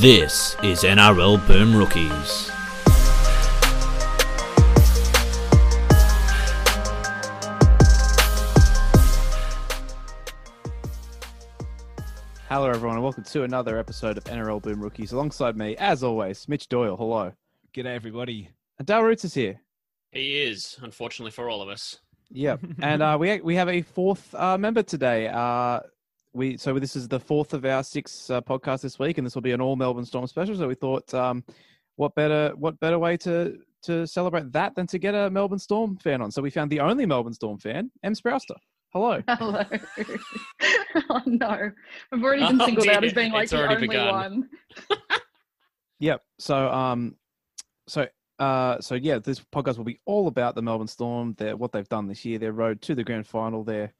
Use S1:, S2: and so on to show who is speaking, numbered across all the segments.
S1: This is NRL Boom Rookies.
S2: Hello, everyone, and welcome to another episode of NRL Boom Rookies. Alongside me, as always, Mitch Doyle. Hello.
S3: G'day, everybody.
S2: And Dale Roots is here.
S4: He is, unfortunately for all of us.
S2: Yep. and uh, we we have a fourth uh, member today. Uh, we so this is the fourth of our six uh, podcasts this week, and this will be an all Melbourne Storm special. So we thought, um, what better what better way to to celebrate that than to get a Melbourne Storm fan on? So we found the only Melbourne Storm fan, M Sprouster. Hello.
S5: Hello. oh no, I've already been
S4: Oh,
S5: singled out
S4: dear.
S5: as being like
S4: It's
S5: the only
S4: begun.
S5: one.
S2: Yep. So um, so uh, so yeah, this podcast will be all about the Melbourne Storm, their what they've done this year, their road to the grand final, their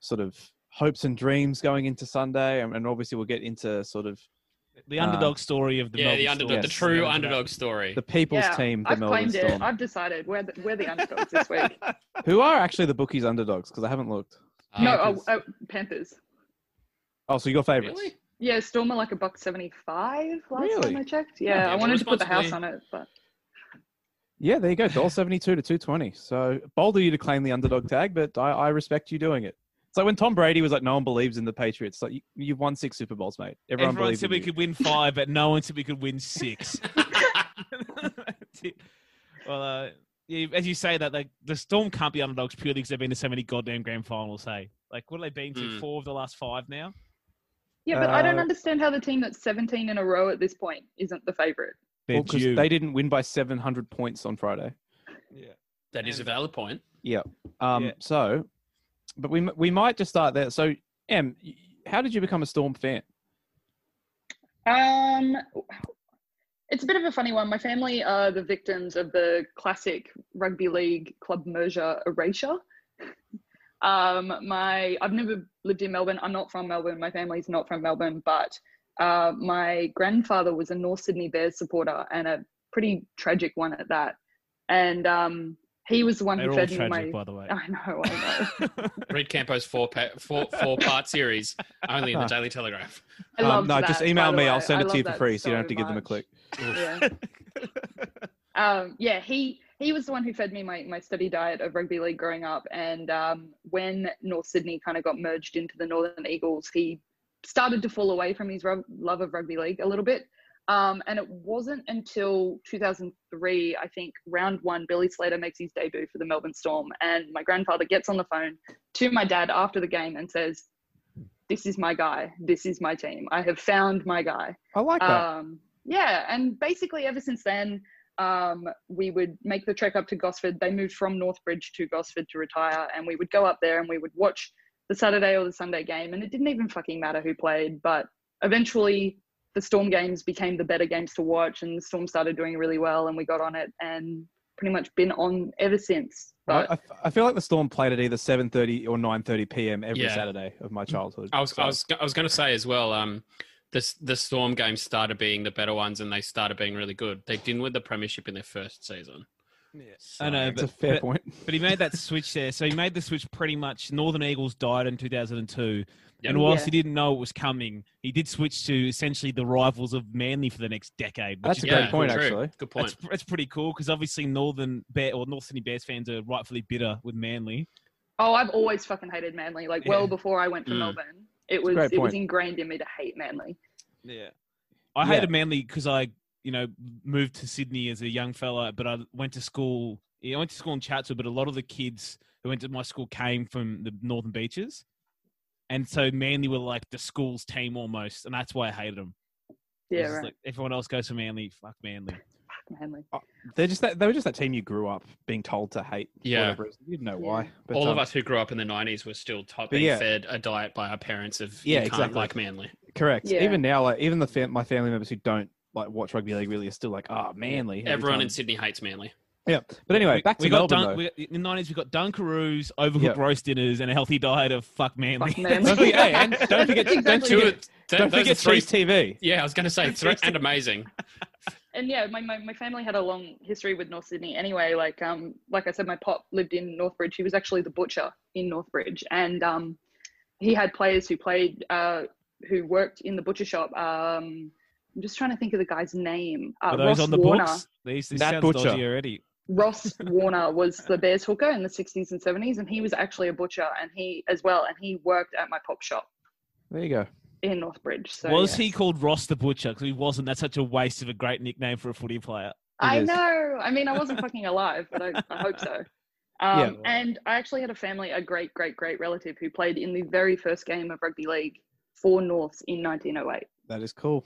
S2: sort of hopes and dreams going into Sunday, and, and obviously we'll get into sort of
S3: The
S2: Uh,
S3: underdog story of the
S4: yeah,
S3: Melbourne
S4: the underdog,
S3: Storm.
S4: the true
S3: Yeah,
S4: underdog story.
S2: the people's
S5: yeah,
S2: team, the
S5: I've
S2: Melbourne
S5: claimed
S2: Storm,
S5: it. I've decided we're the, we're the underdogs this week.
S2: who are actually the bookies underdogs because I haven't looked.
S4: Uh,
S5: no, oh,
S2: Panthers.
S5: oh, Panthers.
S2: Oh, so your favorites?
S4: really?
S5: Yeah, Storm are like a buck seventy-five last
S2: Really?
S5: time I checked. Yeah,
S4: yeah,
S5: I wanted to put the house on it, but
S2: Yeah, there you go. Dollar seventy-two to two twenty. So bold of you to claim the underdog tag, but I, I respect you doing it. It's like when Tom Brady was like, "No one believes in the Patriots." Like you, you've won six Super Bowls, mate. Everyone,
S3: Everyone
S2: believes
S3: said
S2: in
S3: we
S2: you.
S3: could win five, but no one said we could win six. Well, uh, yeah, as you say that, like the Storm can't be underdogs purely because they've been to so many goddamn grand finals. Hey, like what have they been to?
S4: Hmm.
S3: Four of the last five now.
S5: yeah, but I don't
S2: Uh,
S5: understand how the team that's seventeen in a row at this point isn't the favorite.
S3: They're
S2: Well, 'cause
S3: due.
S2: they didn't win by seven hundred points on Friday.
S3: yeah.
S4: that is a valid point.
S2: Yeah. Um.
S3: Yeah.
S2: So, but we we might just start there. So, Em, how did you become a Storm fan?
S5: Um, it's a bit of a funny one. My family are the victims of the classic rugby league club merger erasure. Um, my I've never lived in Melbourne. I'm not from Melbourne. My family's not from Melbourne, but uh, my grandfather was a North Sydney Bears supporter and a pretty tragic one at that. And um, he was the one
S3: They're
S5: who
S3: all
S5: fed
S3: tragic,
S5: me my.
S3: by the way.
S5: I know, I know.
S4: Read Campo's four pa- four four part series only in the. Daily Telegraph.
S5: I
S2: Um,
S5: loved
S2: no, just
S5: that, by
S2: email me.
S5: way.
S2: I'll send
S5: I
S2: it to you for free,
S5: that
S2: so you don't have to
S5: so
S2: give them a click.
S5: Yeah. um, yeah, he he was the one who fed me my, my steady diet of rugby league growing up. And um, when North Sydney kind of got merged into the Northern Eagles, he started to fall away from his rug- love of rugby league a little bit. Um, and it wasn't until 2003, I think, round one, Billy Slater makes his debut for the Melbourne Storm. And my grandfather gets on the phone to my dad after the game and says, This is my guy. This is my team. I have found my guy.
S2: I like that.
S5: Um, yeah, and basically ever since then, um, we would make the trek up to Gosford. They moved from Northbridge to Gosford to retire, and we would go up there and we would watch the Saturday or the Sunday game, and it didn't even fucking matter who played. But eventually, the Storm games became the better games to watch, and the Storm started doing really well, and we got on it, and pretty much been on ever since.
S2: I,
S5: But
S2: I f- I feel like the Storm played at either seven thirty or nine thirty p.m. every
S4: Yeah.
S2: Saturday of my childhood.
S4: I was
S2: So-
S4: I was I was going to say as well. Um, this the Storm games started being the better ones, and they started being really good. They didn't win the premiership in their first season.
S3: I know,
S2: It's a fair
S3: but,
S2: point.
S3: but he made that switch there. So he made the switch pretty much. Northern Eagles died in 2002.
S4: Yep.
S3: And whilst
S5: Yeah.
S3: he didn't know it was coming, he did switch to essentially the rivals of Manly for the next decade. Which
S2: That's
S3: is
S2: a
S4: Yeah,
S2: great point,
S4: true.
S2: actually.
S4: Good point.
S3: That's, that's pretty cool because obviously Northern Bear or North Sydney Bears fans are rightfully bitter with Manly.
S5: oh, I've always fucking hated Manly. Like well before I went to
S4: Mm.
S5: Melbourne, it was
S2: great
S5: it was ingrained in me to hate Manly.
S3: Yeah. I
S2: Yeah.
S3: hated Manly because I, you know, moved to Sydney as a young fella, but I went to school. Yeah, I went to school in Chatswood, but a lot of the kids who went to my school came from the Northern Beaches. And so Manly were like the school's team almost, and that's why I hated them.
S5: Yeah, right.
S3: Like everyone else goes for Manly, fuck Manly.
S5: Fuck Manly.
S2: They're just that, they were just that team you grew up being told to hate.
S4: Yeah.
S2: you didn't know why. But,
S4: All
S2: um,
S4: of us who grew up in the '90s were still taught, being
S2: yeah.
S4: fed a diet by our parents of
S2: Yeah,
S4: you can't
S2: exactly.
S4: like Manly.
S2: Correct.
S5: Yeah.
S2: Even now, like even the fam- my family members who don't like watch rugby league really are still like, ah, Manly. every
S4: Everyone
S2: time.
S4: in Sydney hates Manly.
S2: Yeah. But anyway,
S3: We-
S2: back to
S3: we got
S2: Melbourne.
S3: dun-
S2: though.
S3: we, in the nineties, we got Dunkaroos, overcooked
S2: Yep.
S3: roast dinners, and a healthy diet of fuck Manly.
S5: Fuck Manly.
S2: Don't forget, hey, and don't forget, don't
S5: Exactly.
S4: Two,
S2: forget,
S4: th-
S2: don't forget
S4: three.
S2: Cheese TV.
S4: Yeah, I was going to say
S3: Cheese
S4: three and amazing.
S5: and yeah, my, my, my family had a long history with North Sydney anyway. Like um like I said, my pop lived in Northbridge. He was actually the butcher in Northbridge, and um he had players who played uh who worked in the butcher shop. Um I'm just trying to think of the guy's name. Uh,
S3: Are those
S5: Ross
S3: on the
S5: Warner.
S3: books? These, this
S2: Nat
S3: sounds
S2: Butcher.
S3: dodgy already.
S5: Ross Warner was the Bears hooker in the 60s and 70s, and he was actually a butcher, and he as well, and he worked at my pop shop
S2: There you go.
S5: in Northbridge. So
S3: was
S5: yeah.
S3: he called Ross the Butcher? Because he wasn't. That's such a waste of a great nickname for a footy player.
S5: I
S2: is.
S5: know. I mean, I wasn't fucking alive, but I, I hope so. Um,
S2: Yeah.
S5: And I actually had a family, a great, great, great relative who played in the very first game of rugby league for Norths in 1908.
S2: That is cool.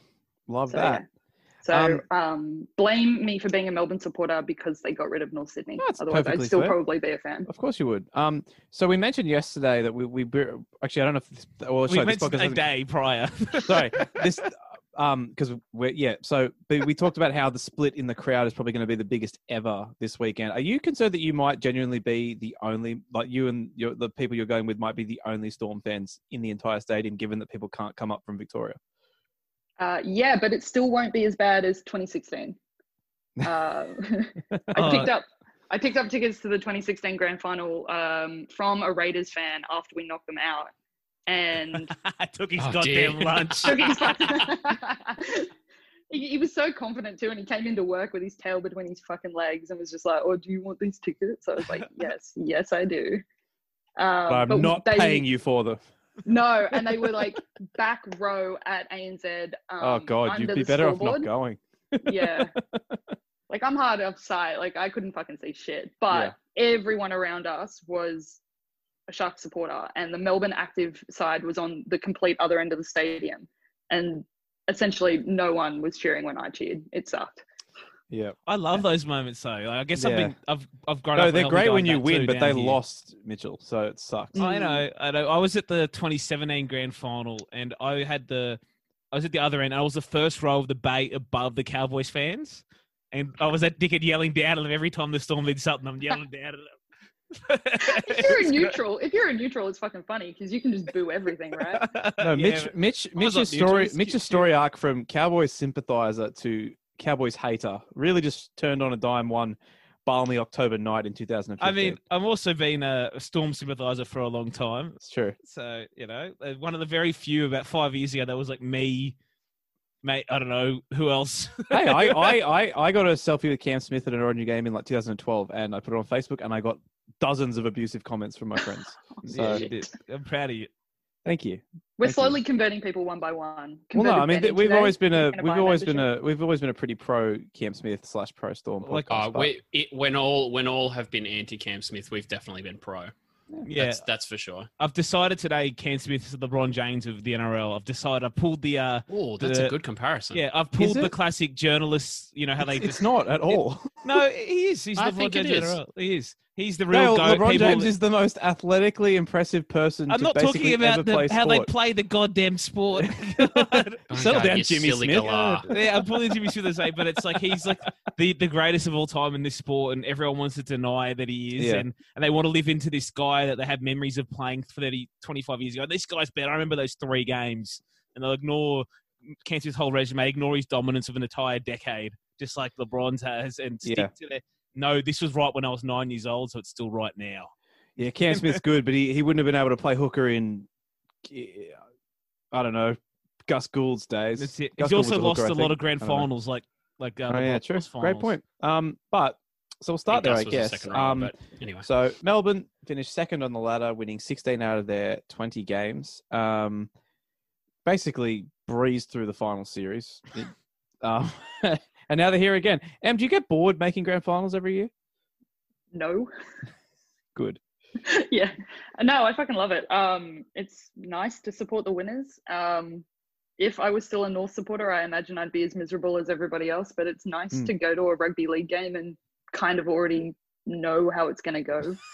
S2: Love
S5: So,
S2: that.
S5: yeah. So
S2: Um,
S5: um, blame me for being a Melbourne supporter because they got rid of North Sydney.
S2: That's
S5: Otherwise, I'd still
S2: fair.
S5: probably be a fan.
S2: Of course you would. Um, so we mentioned yesterday that we we actually I don't know if this, well,
S3: we
S2: sorry, this
S3: mentioned
S2: podcast
S3: a day prior.
S2: sorry this um because we're yeah so but we talked about how the split in the crowd is probably going to be the biggest ever this weekend are you concerned that you might genuinely be the only like you and your, the people you're going with might be the only storm fans in the entire stadium given that people can't come up from victoria
S5: Uh, yeah, but it still won't be as bad as 2016. Uh, I picked up I picked up tickets to the 2016 grand final um, from a Raiders fan after we knocked them out, and
S3: Took his
S4: Oh,
S3: goddamn
S4: dear.
S3: lunch.
S5: took his he, he was so confident too, and he came into work with his tail between his fucking legs and was just like, "Oh, do you want these tickets?" I was like, "Yes, yes, I do." Um,
S2: but i'm
S5: but
S2: not
S5: they-
S2: paying you for them
S5: No, and they were like back row at ANZ. Um,
S2: oh god you'd be better off not going
S5: yeah. Like I'm hard offside. Like I couldn't fucking see shit. But everyone around us was a Shark supporter, and the Melbourne active side was on the complete other end of the stadium, and essentially no one was cheering when I cheered. It sucked.
S2: Yeah
S3: I love those moments though. Like, I guess I've
S2: Yeah.
S3: been I've I've grown
S2: no
S3: up.
S2: they're great when you win but they
S3: down here.
S2: lost mitchell so it sucks
S5: Mm.
S3: I know, I know. I was at the 2017 grand final, and I had the, I was at the other end. I was the first row of the bay above the Cowboys fans, and I was that dickhead yelling down at them every time the Storm did something. I'm yelling down at them.
S5: If you're a neutral, if you're a neutral, it's fucking funny because you can just boo everything, right?
S2: No,
S3: Yeah,
S2: Mitch, Mitch,
S3: I was
S2: Mitch's
S3: not neutral,
S2: story,
S3: it's
S2: Mitch's story arc from Cowboys sympathizer to Cowboys hater really just turned on a dime one balmy October night in 2015.
S3: I mean, I've also been a Storm sympathizer for a long time.
S2: it's true.
S3: So you know, uh, one of the very few about five years ago that was like me, mate. I don't know who else.
S2: hey, I, I, I, I got a selfie with Cam Smith at an Origin game in like 2012, and I put it on Facebook, and I got dozens of abusive comments from my friends. So
S3: yeah,
S5: shit.
S3: you did. I'm proud of you.
S2: Thank you.
S5: We're
S2: Thank you.
S5: slowly converting people one by one.
S2: Well, no, I mean, th- we've
S5: today.
S2: always been a, we've
S5: buy
S2: always been a, we've always been a pretty pro Cam Smith slash pro Storm.
S3: Like,
S2: podcast,
S4: Uh,
S2: but-
S4: we, it, when all when all have been anti Cam Smith, we've definitely been pro.
S3: Yeah,
S4: That's, that's for sure.
S3: I've decided today. Cam Smith is the LeBron James of the NRL. I've decided. I pulled the. uh
S4: Oh, that's
S3: The-
S4: a good comparison.
S3: Yeah, I've pulled the classic journalists. You know how they
S2: it's
S3: just
S2: not at all.
S3: no. He is. He's
S4: I
S3: LeBron
S4: think it
S3: James of the
S4: is.
S3: NRL. He is. He's the real
S2: No,
S3: go.
S2: LeBron
S3: people
S2: James is the most athletically impressive person
S3: I'm
S2: to
S3: not
S2: basically
S3: talking about the, how they play the goddamn sport. God.
S4: Oh,
S2: Settle
S4: God,
S2: down, Jimmy
S4: silly
S2: Smith.
S4: galah.
S3: yeah, I'm pulling Jimmy Smith to say, but it's like he's like the, the greatest of all time in this sport, and everyone wants to deny that he is,
S2: Yeah.
S3: and, and they want to live into this guy that they have memories of playing 30, 25 years ago. This guy's better. I remember those three games, and they'll ignore Kansas' whole resume, ignore his dominance of an entire decade, just like LeBron's has, and stick
S2: Yeah.
S3: to the no. This was right when I was nine years old, so it's still right now.
S2: Yeah, Cam Smith's good, but he, he wouldn't have been able to play hooker in, I don't know, Gus Gould's days.
S3: That's it.
S2: Gus
S3: He's
S2: Gould
S3: also lost
S2: hooker,
S3: a lot of grand
S2: I don't know.
S3: finals, like like uh,
S2: Oh, yeah,
S3: LeBron's
S2: true.
S3: finals.
S2: Great point. Um, but so we'll start there, I guess.
S4: second row,
S2: Um,
S4: anyway.
S2: so Melbourne finished second on the ladder, winning 16 out of their 20 games. Um, basically breezed through the final series. Um, and now they're here again. Em, do you get bored making grand finals every year?
S5: No.
S2: Good.
S5: yeah. No, I fucking love it. Um, it's nice to support the winners. Um, if I was still a North supporter, I imagine I'd be as miserable as everybody else. But it's nice
S2: Mm.
S5: to go to a rugby league game and kind of already know how it's going to go.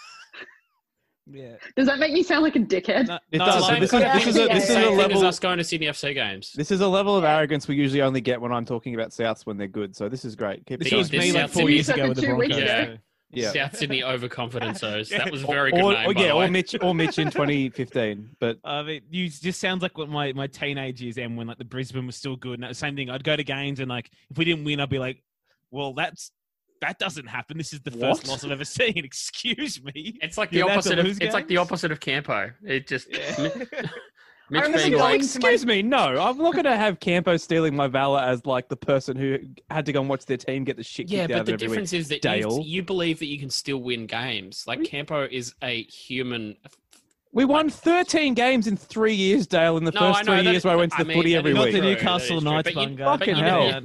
S3: Yeah.
S5: Does that make me sound like a dickhead?
S3: No,
S2: It
S3: no,
S2: does.
S3: like-
S2: So this is- this is a-
S5: Yeah,
S2: this is a
S5: yeah.
S4: Same as
S2: level-
S4: us going to Sydney FC games.
S2: This is a level of
S5: Yeah.
S2: arrogance we usually only get when I'm talking about Souths when they're good. So this is great. Keep
S3: This
S2: it
S3: was me like four years ago with the
S5: two
S3: Broncos.
S4: ago.
S3: So-
S2: Yeah.
S4: South Sydney overconfident zones. That was a very good
S2: or,
S4: name.
S2: or,
S4: by
S2: yeah,
S4: the
S2: or. Mitch, or Mitch in 2015. But
S3: I mean, you just sounds like what my, my teenage years and when like the Brisbane was still good. And that the same thing. I'd go to games and like if we didn't win, I'd be like, well, that's that doesn't happen. This is the first loss I've ever seen. Excuse me.
S4: It's like the
S3: You're
S4: opposite of
S3: lose
S4: it's like the opposite of Campo. It just
S3: Yeah.
S4: Mitch
S5: remember
S4: being like,
S5: to my-
S2: Excuse me, no, I'm not going to have Campo stealing my valor as like the person who had to go and watch their team get the shit
S4: yeah,
S2: kicked out
S4: but
S2: of
S4: the
S2: it every week.
S4: difference is that
S2: Dale.
S4: you believe that you can still win games. Like Campo is a human.
S2: We won 13 games in three years, Dale. In the
S4: No,
S2: first three
S4: years,
S2: year, where I went to
S4: I
S2: the
S4: mean,
S2: footy every
S4: is
S3: Not
S2: week.
S3: the Newcastle
S4: that is true,
S3: Knights
S4: but you-
S2: Fucking hell.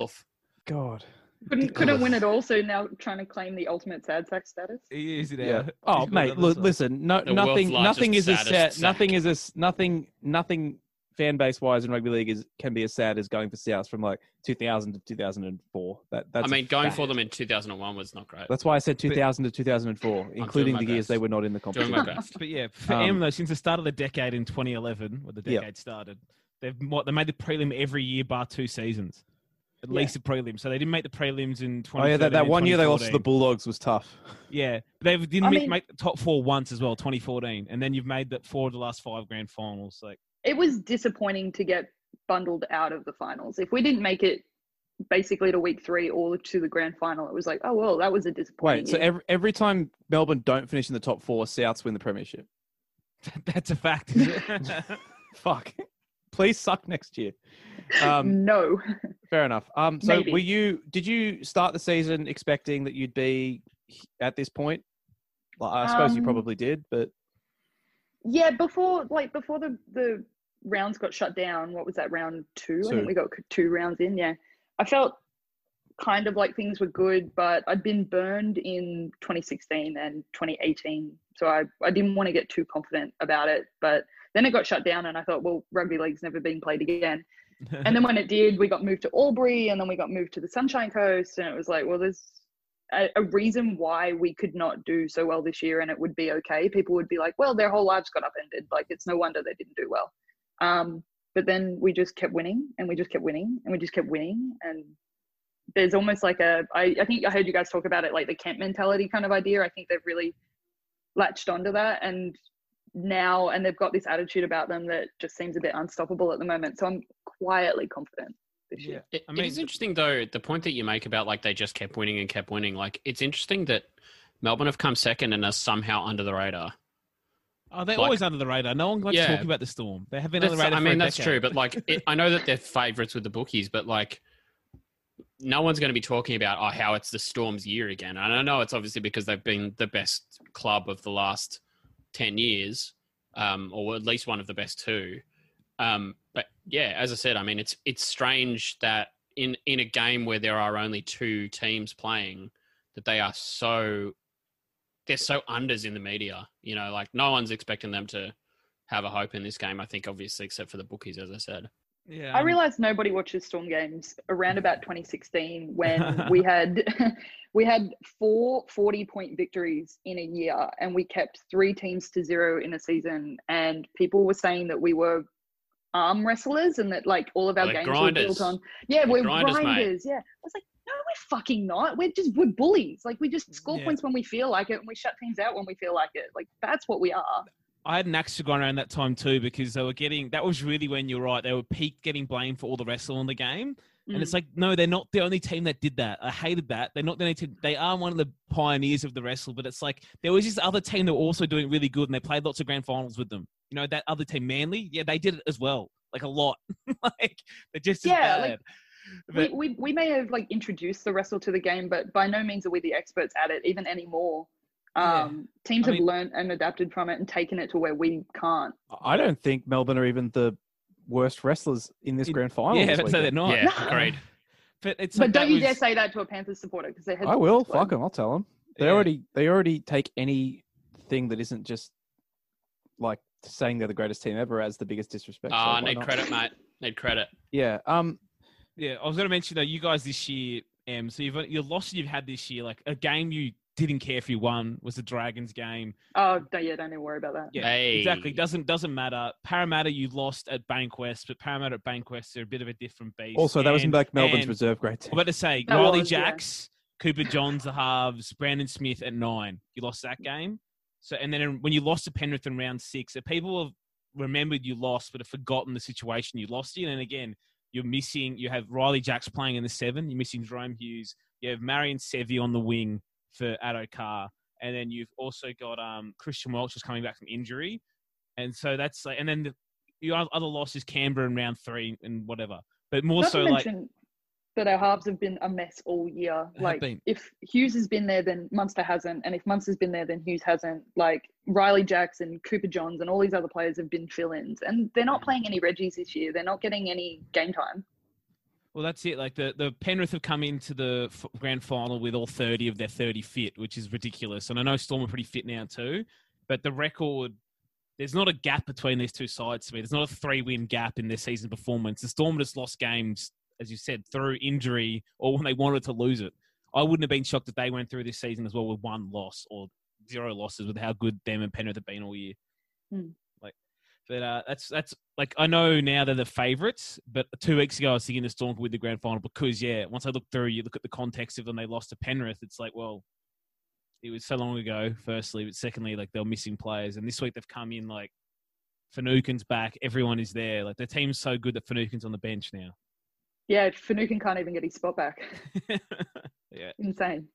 S3: on.
S2: God.
S5: Couldn't couldn't win it all, so now trying to claim the ultimate sad sack status.
S3: He is now.
S2: Yeah.
S3: He's
S2: Oh, mate. Look, listen. No,
S4: The
S2: nothing.
S4: largest,
S2: Nothing is as
S4: saddest
S2: sad.
S4: sack.
S2: Nothing is as nothing. Nothing fan base wise in rugby league is can be as sad as going for South from like 2000 to 2004. That that's.
S4: I
S2: a
S4: mean, going
S2: fact.
S4: for them in 2001 was not great.
S2: That's why I said 2000 to 2004, including
S4: my
S2: the years
S4: best.
S2: they were not in the
S4: Doing
S2: competition.
S4: my best.
S3: But yeah, for
S2: Um,
S3: M though, since the start of the decade in 2011, when the
S2: Yep.
S3: decade started, they've what they made the prelim every year bar two seasons, at
S5: Yeah.
S3: least the prelim. So they didn't make the prelims in 20.
S2: Oh yeah, that, that one year they lost to the Bulldogs was tough.
S3: Yeah, but they didn't
S5: I
S3: make,
S5: mean-
S3: make the top four once as well, 2014, and then you've made that four of the last five grand finals. Like,
S5: It was disappointing to get bundled out of the finals. If we didn't make it basically to week three or to the grand final, it was like, oh well, that was a disappointment.
S2: Wait, so
S5: year.
S2: every every time Melbourne don't finish in the top four, Souths win the premiership.
S3: that's a fact. Is it?
S2: Fuck. Please suck next year. Um,
S5: no.
S2: fair enough. Um, so
S5: Maybe.
S2: were you? Did you start the season expecting that you'd be at this point? Well, I suppose you
S5: Um,
S2: probably did, but
S5: Yeah, before like before the the rounds got shut down. What was that round two? I think we got two rounds in. Yeah, I felt kind of like things were good, but I'd been burned in 2016 and 2018, so I I didn't want to get too confident about it. But then it got shut down, and I thought, well, rugby league's never been played again. And then when it did, we got moved to Albury, and then we got moved to the Sunshine Coast, and it was like, well, there's a, a reason why we could not do so well this year, and it would be okay. People would be like, well, their whole lives got upended. Like it's no wonder they didn't do well. Um, but then we just kept winning, and we just kept winning, and we just kept winning, and there's almost like a I, I think I heard you guys talk about it, like the camp mentality kind of idea. I think they've really latched onto that, and now and they've got this attitude about them that just seems a bit unstoppable at the moment. So I'm quietly confident this
S3: yeah.
S5: year.
S4: It,
S3: I mean,
S4: is interesting though the point that you make about like they just kept winning and kept winning. Like it's interesting that Melbourne have come second and are somehow under the radar.
S3: Oh, they're
S4: Like-
S3: always under the radar. No one likes
S4: Yeah.
S3: talking about the Storm. They have been under the radar.
S4: I
S3: for
S4: mean that's
S3: decade.
S4: true, but like it, I know that they're favourites with the bookies, but like no one's going to be talking about oh how it's the Storm's year again. And I know it's obviously because they've been the best club of the last ten years, um, or at least one of the best two. Um, but yeah, as I said, I mean it's it's strange that in in a game where there are only two teams playing, that they are so they're so unders in the media. You know, like no one's expecting them to have a hope in this game. I think obviously except for the bookies, as I said.
S3: Yeah,
S5: I realized nobody watches Storm games around about 2016 when we had we had four 40 point victories in a year and we kept three teams to zero in a season and people were saying that we were arm wrestlers and that like all of our games
S4: grinders.
S5: were built on yeah
S4: They're
S5: we're
S4: grinders,
S5: grinders, yeah. I was like no we're fucking not. We're just we're bullies. Like we just score
S3: Yeah.
S5: points when we feel like it and we shut teams out when we feel like it. Like that's what we are
S3: I had an axe to grind around that time too because they were getting. That was really when you're right. They were peak getting blamed for all the wrestle in the game, and
S5: Mm.
S3: it's like no, they're not the only team that did that. I hated that. They're not the only team. They are one of the pioneers of the wrestle, but it's like there was this other team that were also doing really good, and they played lots of grand finals with them. You know that other team, Manly, yeah, they did it as well, like a lot. like they're just
S5: Yeah, like,
S3: But-
S5: we, we, we may have like introduced the wrestle to the game, but by no means are we the experts at it, even anymore.
S3: Yeah.
S5: Um, teams
S3: I
S5: have
S3: mean-
S5: learned and adapted from it and taken it to where we can't.
S2: I don't think Melbourne are even the worst wrestlers in this
S3: In-
S2: grand final.
S3: yeah,
S2: this
S3: that's they're not.
S4: Yeah, agreed.
S3: But it's
S5: but
S3: like
S5: don't
S3: that
S5: you dare say that to a Panthers supporter because their.
S2: I will. Fuck them. I'll tell them. They
S3: Yeah.
S2: already they already take anything that isn't just like saying they're the greatest team ever as the biggest disrespect. so
S4: Ah,
S2: why
S4: need
S2: not?
S4: credit, mate. Need credit.
S2: Yeah. Um.
S3: Yeah, I was going to mention though, you guys this year, um, so you've your loss you've had this year, like a game you didn't care if you won was the Dragons game.
S5: Oh, don't, yeah, don't even worry about that.
S3: Yeah,
S4: Hey.
S3: exactly. Doesn't doesn't matter. Parramatta you lost at Bankwest, but Parramatta at Bankwest are a bit of a different beast.
S2: Also, that was in
S3: And-
S2: like Melbourne's
S3: and-
S2: reserve grade team.
S3: I'm about to say
S5: That
S3: Riley
S5: was, yeah.
S3: Jacks, Cooper Johns the halves, Brandon Smith at nine. You lost that game. So and then when you lost to Penrith in round six, if people have remembered you lost but have forgotten the situation you lost in, and again, you're missing. You have Ryley Jacks playing in the seven. You're missing Jahrome Hughes. You have Marion Seve on the wing for Addo-Carr, and then you've also got um, Christian Welch is coming back from injury. and so that's like, and then the your other loss is Canberra in round three and whatever. But more
S5: Not
S3: so like
S5: that our halves have been a mess all year. Like if Hughes has been there, then Munster hasn't, and if Munster's been there, then Hughes hasn't. Like Riley Jackson, and Cooper Johns, and all these other players have been fill-ins, and they're not playing any Reggies this year. They're not getting any game time.
S3: Well, that's it. Like the, the Penrith have come into the f- grand final with all 30 of their 30 fit, which is ridiculous. And I know Storm are pretty fit now too, but the record, there's not a gap between these two sides to me. There's not a three win gap in their season performance. The Storm just lost games, as you said, through injury or when they wanted to lose it. I wouldn't have been shocked if they went through this season as well with one loss or zero losses with how good them and Penrith have been all year.
S5: Hmm.
S3: Like, but uh, that's that's like I know now they're the favourites, but two weeks ago I was thinking the Storm could win the grand final because yeah, once I look through, you look at the context of when they lost to Penrith, it's like well, it was so long ago. Firstly, but secondly, like they're missing players, and this week they've come in like Finucane's back, everyone is there. Like the team's so good that Finucane's on the bench now.
S5: Yeah, Finucane can't even get his spot back.
S3: yeah,
S5: Insane.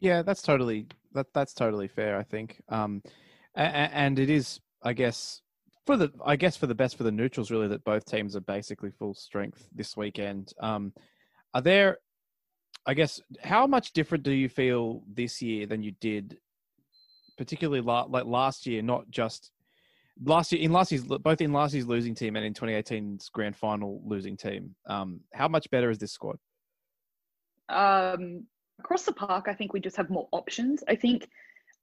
S2: Yeah, that's totally that that's totally fair. I think, um, a- a- and it is, I guess, for the I guess for the best for the neutrals, really, that both teams are basically full strength this weekend. Um, are there, I guess, how much different do you feel this year than you did, particularly la- like last year? Not just last year in last year's both in last year's losing team and in 2018's grand final losing team. Um, how much better is this squad?
S5: um, across the park, I think we just have more options. I think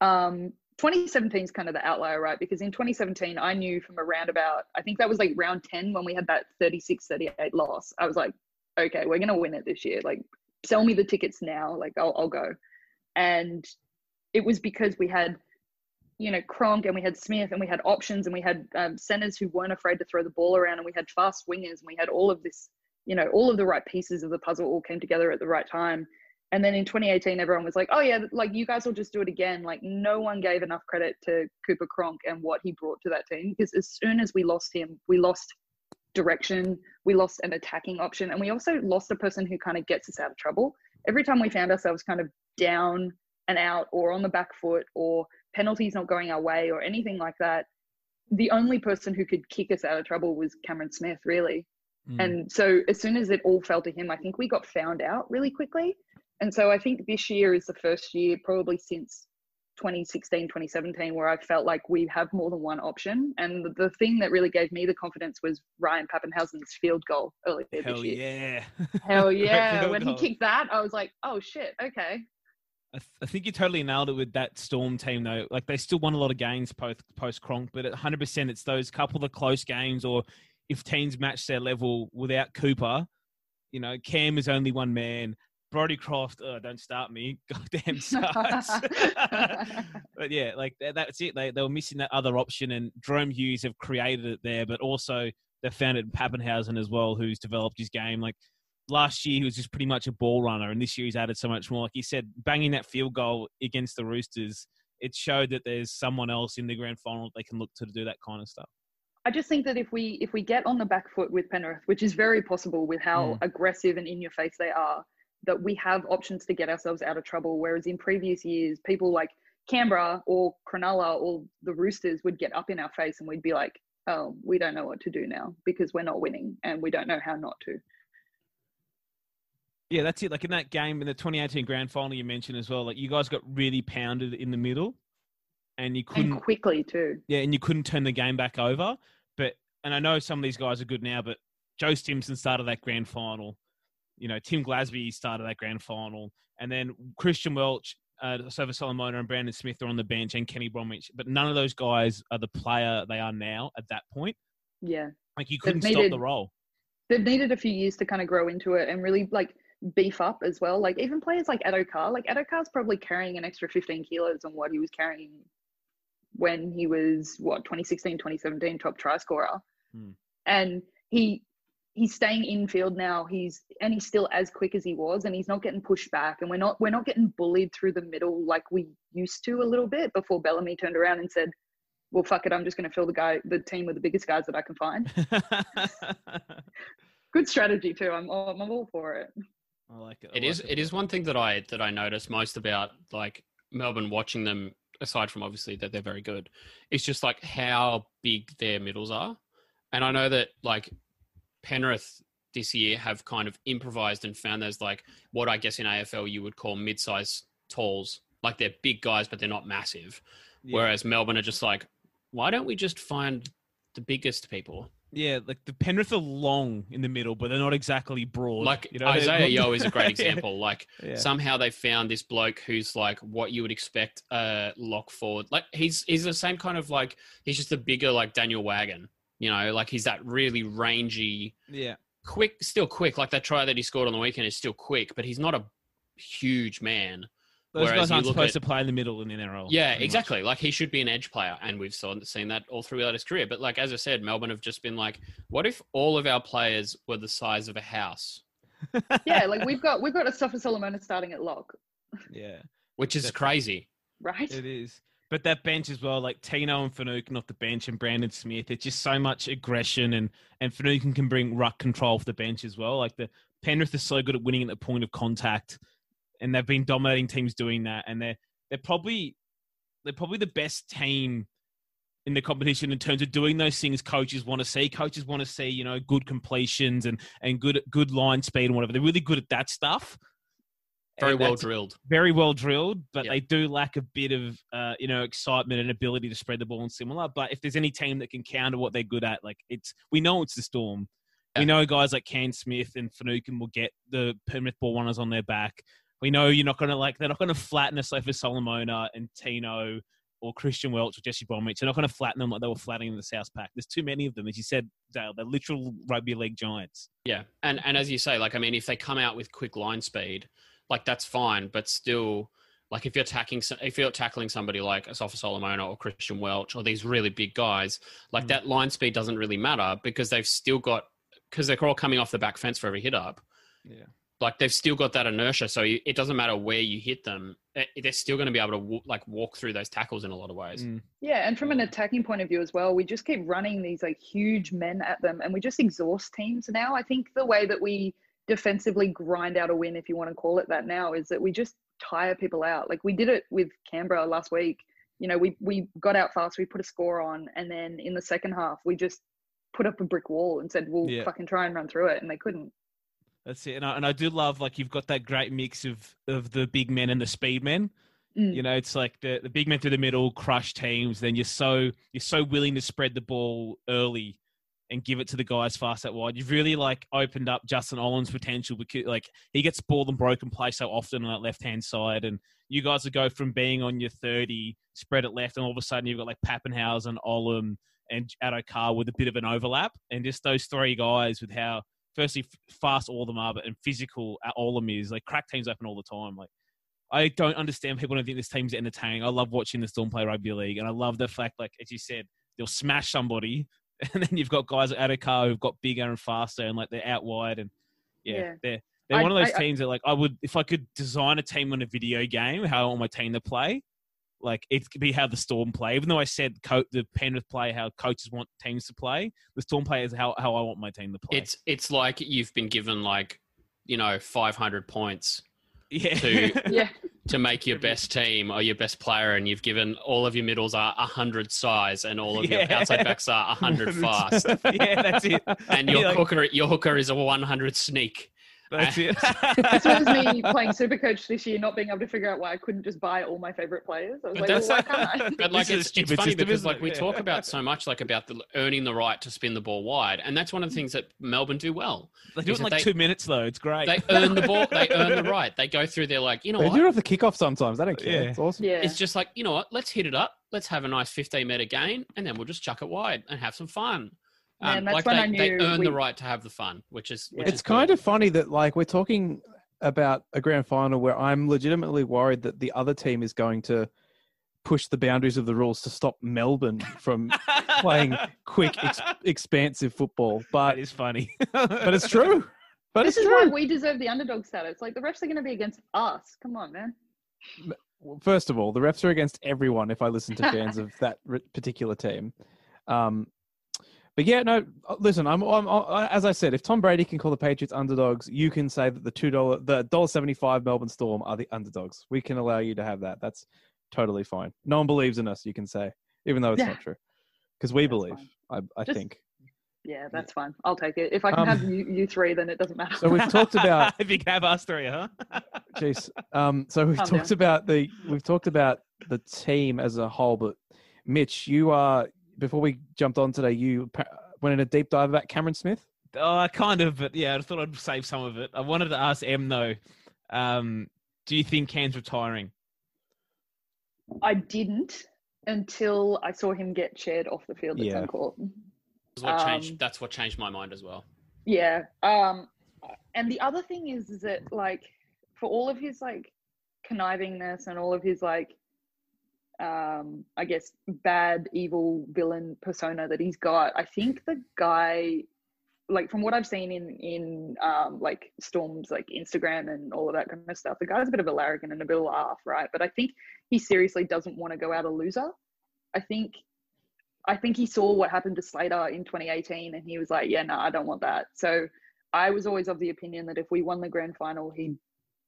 S5: um, 2017 is kind of the outlier, right? Because in 2017, I knew from around about, I think that was like round 10 when we had that 36 38 loss. I was like, okay, we're going to win it this year. Like, sell me the tickets now. Like, I'll, I'll go. And it was because we had, you know, Cronk and we had Smith and we had options and we had um, centers who weren't afraid to throw the ball around and we had fast wingers and we had all of this you know, all of the right pieces of the puzzle all came together at the right time. And then in 2018, everyone was like, oh, yeah, like you guys will just do it again. Like no one gave enough credit to Cooper Cronk and what he brought to that team because as soon as we lost him, we lost direction, we lost an attacking option, and we also lost a person who kind of gets us out of trouble. Every time we found ourselves kind of down and out or on the back foot or penalties not going our way or anything like that, the only person who could kick us out of trouble was Cameron Smith, really.
S3: Mm.
S5: And so as soon as it all fell to him, I think we got found out really quickly. And so I think this year is the first year, probably since 2016, 2017, where I felt like we have more than one option. And the, the thing that really gave me the confidence was Ryan Papenhuyzen's field goal earlier
S3: hell
S5: this year.
S3: yeah,
S5: Hell yeah. when
S3: goal.
S5: he kicked that, I was like, oh shit, okay.
S3: I, th- I think you totally nailed it with that Storm team, though. Like they still won a lot of games post post Cronk, but at 100, percent it's those couple of close games, or if teams match their level without Cooper, you know, Cam is only one man. Brodie Croft, oh, don't start me, goddamn starts. but yeah, like that's it. They they were missing that other option, and Jahrome Hughes have created it there, but also they found it in Papenhuyzen as well, who's developed his game. Like last year he was just pretty much a ball runner, and this year he's added so much more. Like he said, banging that field goal against the Roosters, it showed that there's someone else in the grand final that they can look to to do that kind of stuff.
S5: I just think that if we if we get on the back foot with Penrith, which is very possible with how
S3: Mm.
S5: aggressive and in your face they are, that we have options to get ourselves out of trouble. Whereas in previous years, people like Canberra or Cronulla or the Roosters would get up in our face and we'd be like, "Oh, we don't know what to do now because we're not winning and we don't know how not to."
S3: Yeah, that's it. Like in that game in the 2018 grand final you mentioned as well, like you guys got really pounded in the middle, and you couldn't.
S5: And quickly too.
S3: Yeah, and you couldn't turn the game back over. But and I know some of these guys are good now, but Joe Stimson started that grand final. You know, Tim Glasby started that grand final, and then Christian Welch, uh, Sova Solomona, and Brandon Smith are on the bench, and Kenny Bromwich. But none of those guys are the player they are now at that point.
S5: Yeah.
S3: Like you couldn't stop the role.
S5: they've needed a few years to kind of grow into it and really like beef up as well. Like even players like Addo-Carr, like Addo-Carr's probably carrying an extra 15 kilos on what he was carrying when he was what 2016, 2017 top try scorer.
S3: Hmm.
S5: And he he's staying infield now. He's and he's still as quick as he was and he's not getting pushed back and we're not we're not getting bullied through the middle like we used to a little bit before Bellamy turned around and said, "Well, fuck it, I'm just going to fill the guy the team with the biggest guys that I can find." Good strategy too. I'm all, I'm all for it.
S3: I like it. I
S4: It is.
S3: like
S4: It is one thing that I that I notice most about like Melbourne watching them aside from obviously that they're very good, it's just like how big their middles are. And I know that like Penrith this year have kind of improvised and found those like what I guess in AFL you would call mid-size talls. Like they're big guys, but they're not massive.
S3: Yeah.
S4: Whereas Melbourne are just like, why don't we just find the biggest people?
S3: Yeah, like the Penrith are long in the middle, but they're not exactly broad.
S4: Like
S3: you know, Isaah
S4: Yeo is a great
S3: Yeah,
S4: example. Like
S3: Yeah.
S4: somehow they found this bloke who's like what you would expect a lock forward. Like he's he's the same kind of like he's just a bigger like Daniel Wagon. You know, like he's that really rangy,
S3: yeah.
S4: quick, still quick. Like that try that he scored on the weekend is still quick, but he's not a huge man.
S3: Those
S4: Whereas
S3: guys aren't supposed
S4: at-
S3: to play in the middle in the NRL.
S4: Yeah,
S3: pretty much.
S4: exactly. Like he should be an edge player, and we've saw, seen that all throughout his career. But like as I said, Melbourne have just been like, what if all of our players were the size of a house?
S5: Yeah, like we've got we've got a Sofa Solomon starting at lock,
S3: Yeah,
S4: Which is
S3: That's-
S4: crazy.
S5: right?
S3: it is. But that bench as well, like Tino and Finucane off the bench and Brandon Smith, it's just so much aggression and and Finucane can bring ruck control off the bench as well. Like the Penrith is so good at winning at the point of contact, and they've been dominating teams doing that. And they're they're probably they're probably the best team in the competition in terms of doing those things coaches want to see. Coaches want to see, you know, good completions and and good good line speed and whatever. They're really good at that stuff.
S4: Very well drilled.
S3: very well drilled, but
S4: Yep.
S3: they do lack a bit of uh, you know excitement and ability to spread the ball and similar. But if there's any team that can counter what they're good at, like it's we know it's the Storm.
S4: Yeah.
S3: We know guys like Cam Smith and Finucane will get the Penrith ball runners on their back. We know you're not going to like they're not going to flatten a Sofa Solomona and Tino or Christian Welch or Jesse Bromwich. They're not going to flatten them like they were flattening the South Pack. There's too many of them, as you said, Dale. They're literal rugby league giants.
S4: Yeah, and and as you say, like I mean, if they come out with quick line speed, like that's fine, but still, like if you're attacking, if you're tackling somebody like Asofa-Solomona or Christian Welch or these really big guys, like
S3: Mm.
S4: that line speed doesn't really matter because they've still got because they're all coming off the back fence for every hit up.
S3: Yeah.
S4: Like they've still got that inertia, so you, it doesn't matter where you hit them; eh, they're still going to be able to wa- like walk through those tackles in a lot of ways.
S3: Mm.
S5: Yeah, and from an attacking point of view as well, we just keep running these like huge men at them, and we just exhaust teams now. I think the way that we defensively grind out a win, if you want to call it that now, is that we just tire people out. Like we did it with Canberra last week. You know, we we got out fast, we put a score on, and then in the second half, we just put up a brick wall and said, "We'll
S3: Yeah.
S5: fucking try and run through it," and they couldn't.
S3: That's it, and I, and I do love like you've got that great mix of of the big men and the speed men.
S5: Mm.
S3: You know, it's like the, the big men through the middle crush teams. Then you're so you're so willing to spread the ball early and give it to the guys fast out wide. You've really like opened up Justin Olam's potential because like he gets ball and broken play so often on that left hand side, and you guys would go from being on your thirty spread it left, and all of a sudden you've got like Papenhuyzen, Olam, and Addo-Carr with a bit of an overlap, and just those three guys with how firstly fast all of them are, but and physical them is like crack teams open all the time. Like I don't understand people don't think this team's entertaining. I love watching the Storm play rugby league, and I love the fact, like as you said, they'll smash somebody, and then you've got guys like Addo-Carr who've got bigger and faster, and like they're out wide, and yeah,
S5: Yeah.
S3: they're they're
S5: I-
S3: one of those
S5: I- I-
S3: teams that like I would if I could design a team on a video game, how I want my team to play. Like it could be how the Storm play. Even though I said co- the Penrith play how coaches want teams to play, the Storm play is how, how I want my team to play.
S4: It's it's like you've been given like you know 500 points
S3: yeah,
S4: to-
S5: Yeah,
S4: to make your best team or your best player, and you've given all of your middles are hundred size, and all of your outside backs are a hundred fast,
S3: yeah, that's it.
S4: and your
S3: Like-
S4: hooker your hooker is a one hundred sneak.
S3: That's it.
S5: this was me playing Supercoach this year, not being able to figure out why I couldn't just buy all my favorite players. I was
S4: But
S5: like,
S4: that's-
S5: well, why can't I?
S4: But like
S3: This is a
S4: it's, it's
S3: stupid
S4: funny
S3: system,
S4: because like we
S3: Yeah.
S4: talk about so much like about the earning the right to spin the ball wide, and that's one of the things that Melbourne do well.
S3: They do it in like
S4: they-
S3: two minutes though. It's great.
S4: They earn the ball, they earn the right. They go through. They're like, you know
S2: They
S4: what?
S2: do it off the kickoff sometimes. They don't care.
S3: Yeah.
S2: It's awesome.
S5: Yeah,
S4: It's just like, you know what? Let's hit it up. Let's have a nice 15 meter gain, and then we'll just chuck it wide and have some fun.
S5: Man,
S4: Um,
S5: that's
S4: like
S5: when
S4: they,
S5: I
S4: they earn
S5: we-
S4: the right to have the fun, which is which
S5: Yeah.
S2: It's kind
S4: good.
S2: of funny that like we're talking about a grand final where I'm legitimately worried that the other team is going to push the boundaries of the rules to stop Melbourne from playing quick, ex- expansive football. But
S3: it's funny.
S2: but it's true. But
S5: this
S2: it's
S5: is why we deserve the underdog status. Like the refs are going to be against us. Come on, man.
S2: First of all, the refs are against everyone. If I listen to fans of that particular team, um, but yeah, no. uh, Listen, I'm, I'm, i as I said, if Tom Brady can call the Patriots underdogs, you can say that the two dollar, the dollar seventy five Melbourne Storm are the underdogs. We can allow you to have that. That's totally fine. No one believes in us, you can say, even though it's
S5: Yeah.
S2: not true, because we
S5: That's
S2: believe.
S5: fine.
S2: I, I
S5: Just-
S2: think.
S5: Yeah, that's fine. I'll take it. If I can
S2: Um,
S5: have you, you three, then it doesn't matter.
S2: So we've talked about
S3: if you can have us three, huh?
S2: Jeez. Um, so we've
S5: Calm
S2: talked
S5: down.
S2: about the we've talked about the team as a whole, but Mitch, you are before we jumped on today, you went in a deep dive about Cameron Smith.
S3: Oh, I kind of, but yeah, I thought I'd save some of it. I wanted to ask Em though. Um, do you think Cam's retiring?
S5: I didn't until I saw him get shared off the field at
S2: Yeah.
S5: Suncorp.
S4: That's what changed.
S5: Um,
S4: That's what changed my mind as well.
S5: Yeah. Um, and the other thing is, is that like for all of his like connivingness and all of his like, um, I guess bad, evil villain persona that he's got, I think the guy, like from what I've seen in in um, like Storm's like Instagram and all of that kind of stuff, the guy's a bit of a larrikin and a bit of a laugh, right? But I think he seriously doesn't want to go out a loser. I think I think he saw what happened to Slater in 2018 and he was like, yeah, no, I don't want that. So I was always of the opinion that if we won the grand final, he'd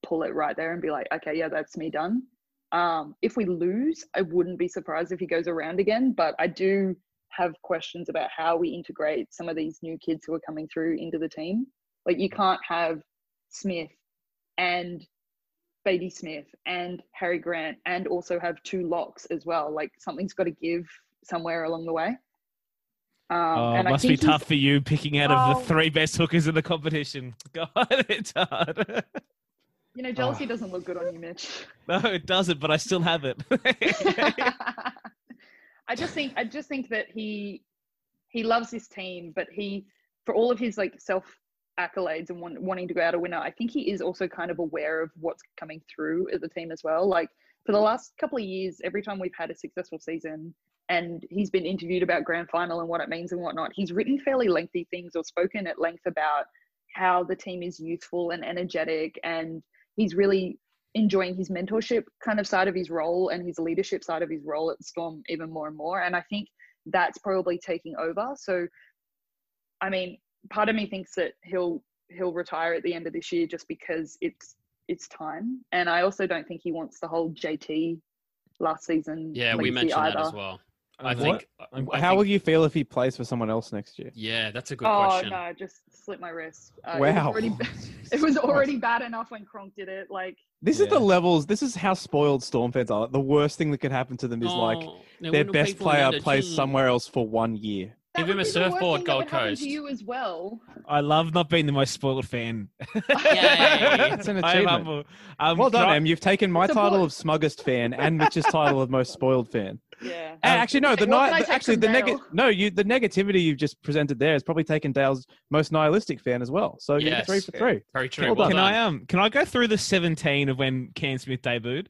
S5: pull it right there and be like, okay, yeah, that's me done. Um, if we lose, I wouldn't be surprised if he goes around again, but I do have questions about how we integrate some of these new kids who are coming through into the team. Like you can't have Smith and Baby Smith and Harry Grant and also have two locks as well. Like something's got to give somewhere along the way. Um,
S3: oh, it must be tough for you picking out of the three best hookers in the competition. God, it's hard.
S5: You know, jealousy ah. doesn't look good on you, Mitch.
S3: no, it doesn't, but I still have it.
S5: I just think I just think that he he loves this team, but he for all of his like self accolades and want, wanting to go out a winner, I think he is also kind of aware of what's coming through as a team as well. Like for the last couple of years, every time we've had a successful season and he's been interviewed about grand final and what it means and whatnot, he's written fairly lengthy things or spoken at length about how the team is youthful and energetic and he's really enjoying his mentorship kind of side of his role and his leadership side of his role at Storm even more and more. And I think that's probably taking over. So, I mean, part of me thinks that he'll he'll retire at the end of this year just because it's it's time. And I also don't think he wants the whole JT last season.
S4: Yeah, we mentioned that as well. I
S3: What?
S4: think. I
S2: How
S4: think-
S2: will you feel if he plays for someone else next year?
S4: Yeah, that's a good
S5: Oh
S4: question.
S5: no, just slit my wrist. Uh,
S2: Wow.
S5: It was, already, it was already bad enough when Cronk did it. Like,
S2: This is the levels. This is how spoiled Storm fans are. The worst thing that could happen to them is like
S4: Oh, they
S2: their
S4: wouldn't
S2: best
S4: play for
S2: player
S4: another
S2: plays
S4: team.
S2: somewhere else for one year.
S5: That
S4: Give him a
S5: be the worst
S4: surfboard,
S5: thing that
S4: Gold
S5: would
S4: Coast.
S5: To you as well.
S3: I love not being the most spoiled fan.
S2: That's an
S3: I am
S2: achievement.
S3: humble. Um,
S2: well done,
S3: I-
S2: Em. You've taken my
S5: It's a
S2: title of smuggest fan and Mitch's title of most spoiled fan.
S5: Yeah.
S2: Uh, actually, no. The,
S5: what can I
S2: ni-
S5: take
S2: actually
S5: from
S2: the neg-
S5: Dale?
S2: no, you the negativity you've just presented there has probably taken Dale's most nihilistic fan as well. So you get
S4: Yes.
S2: three for three.
S4: Very true.
S2: Well
S4: Well,
S2: done.
S3: Can
S4: done.
S3: I um can I go through the 17 of when Cam Smith debuted?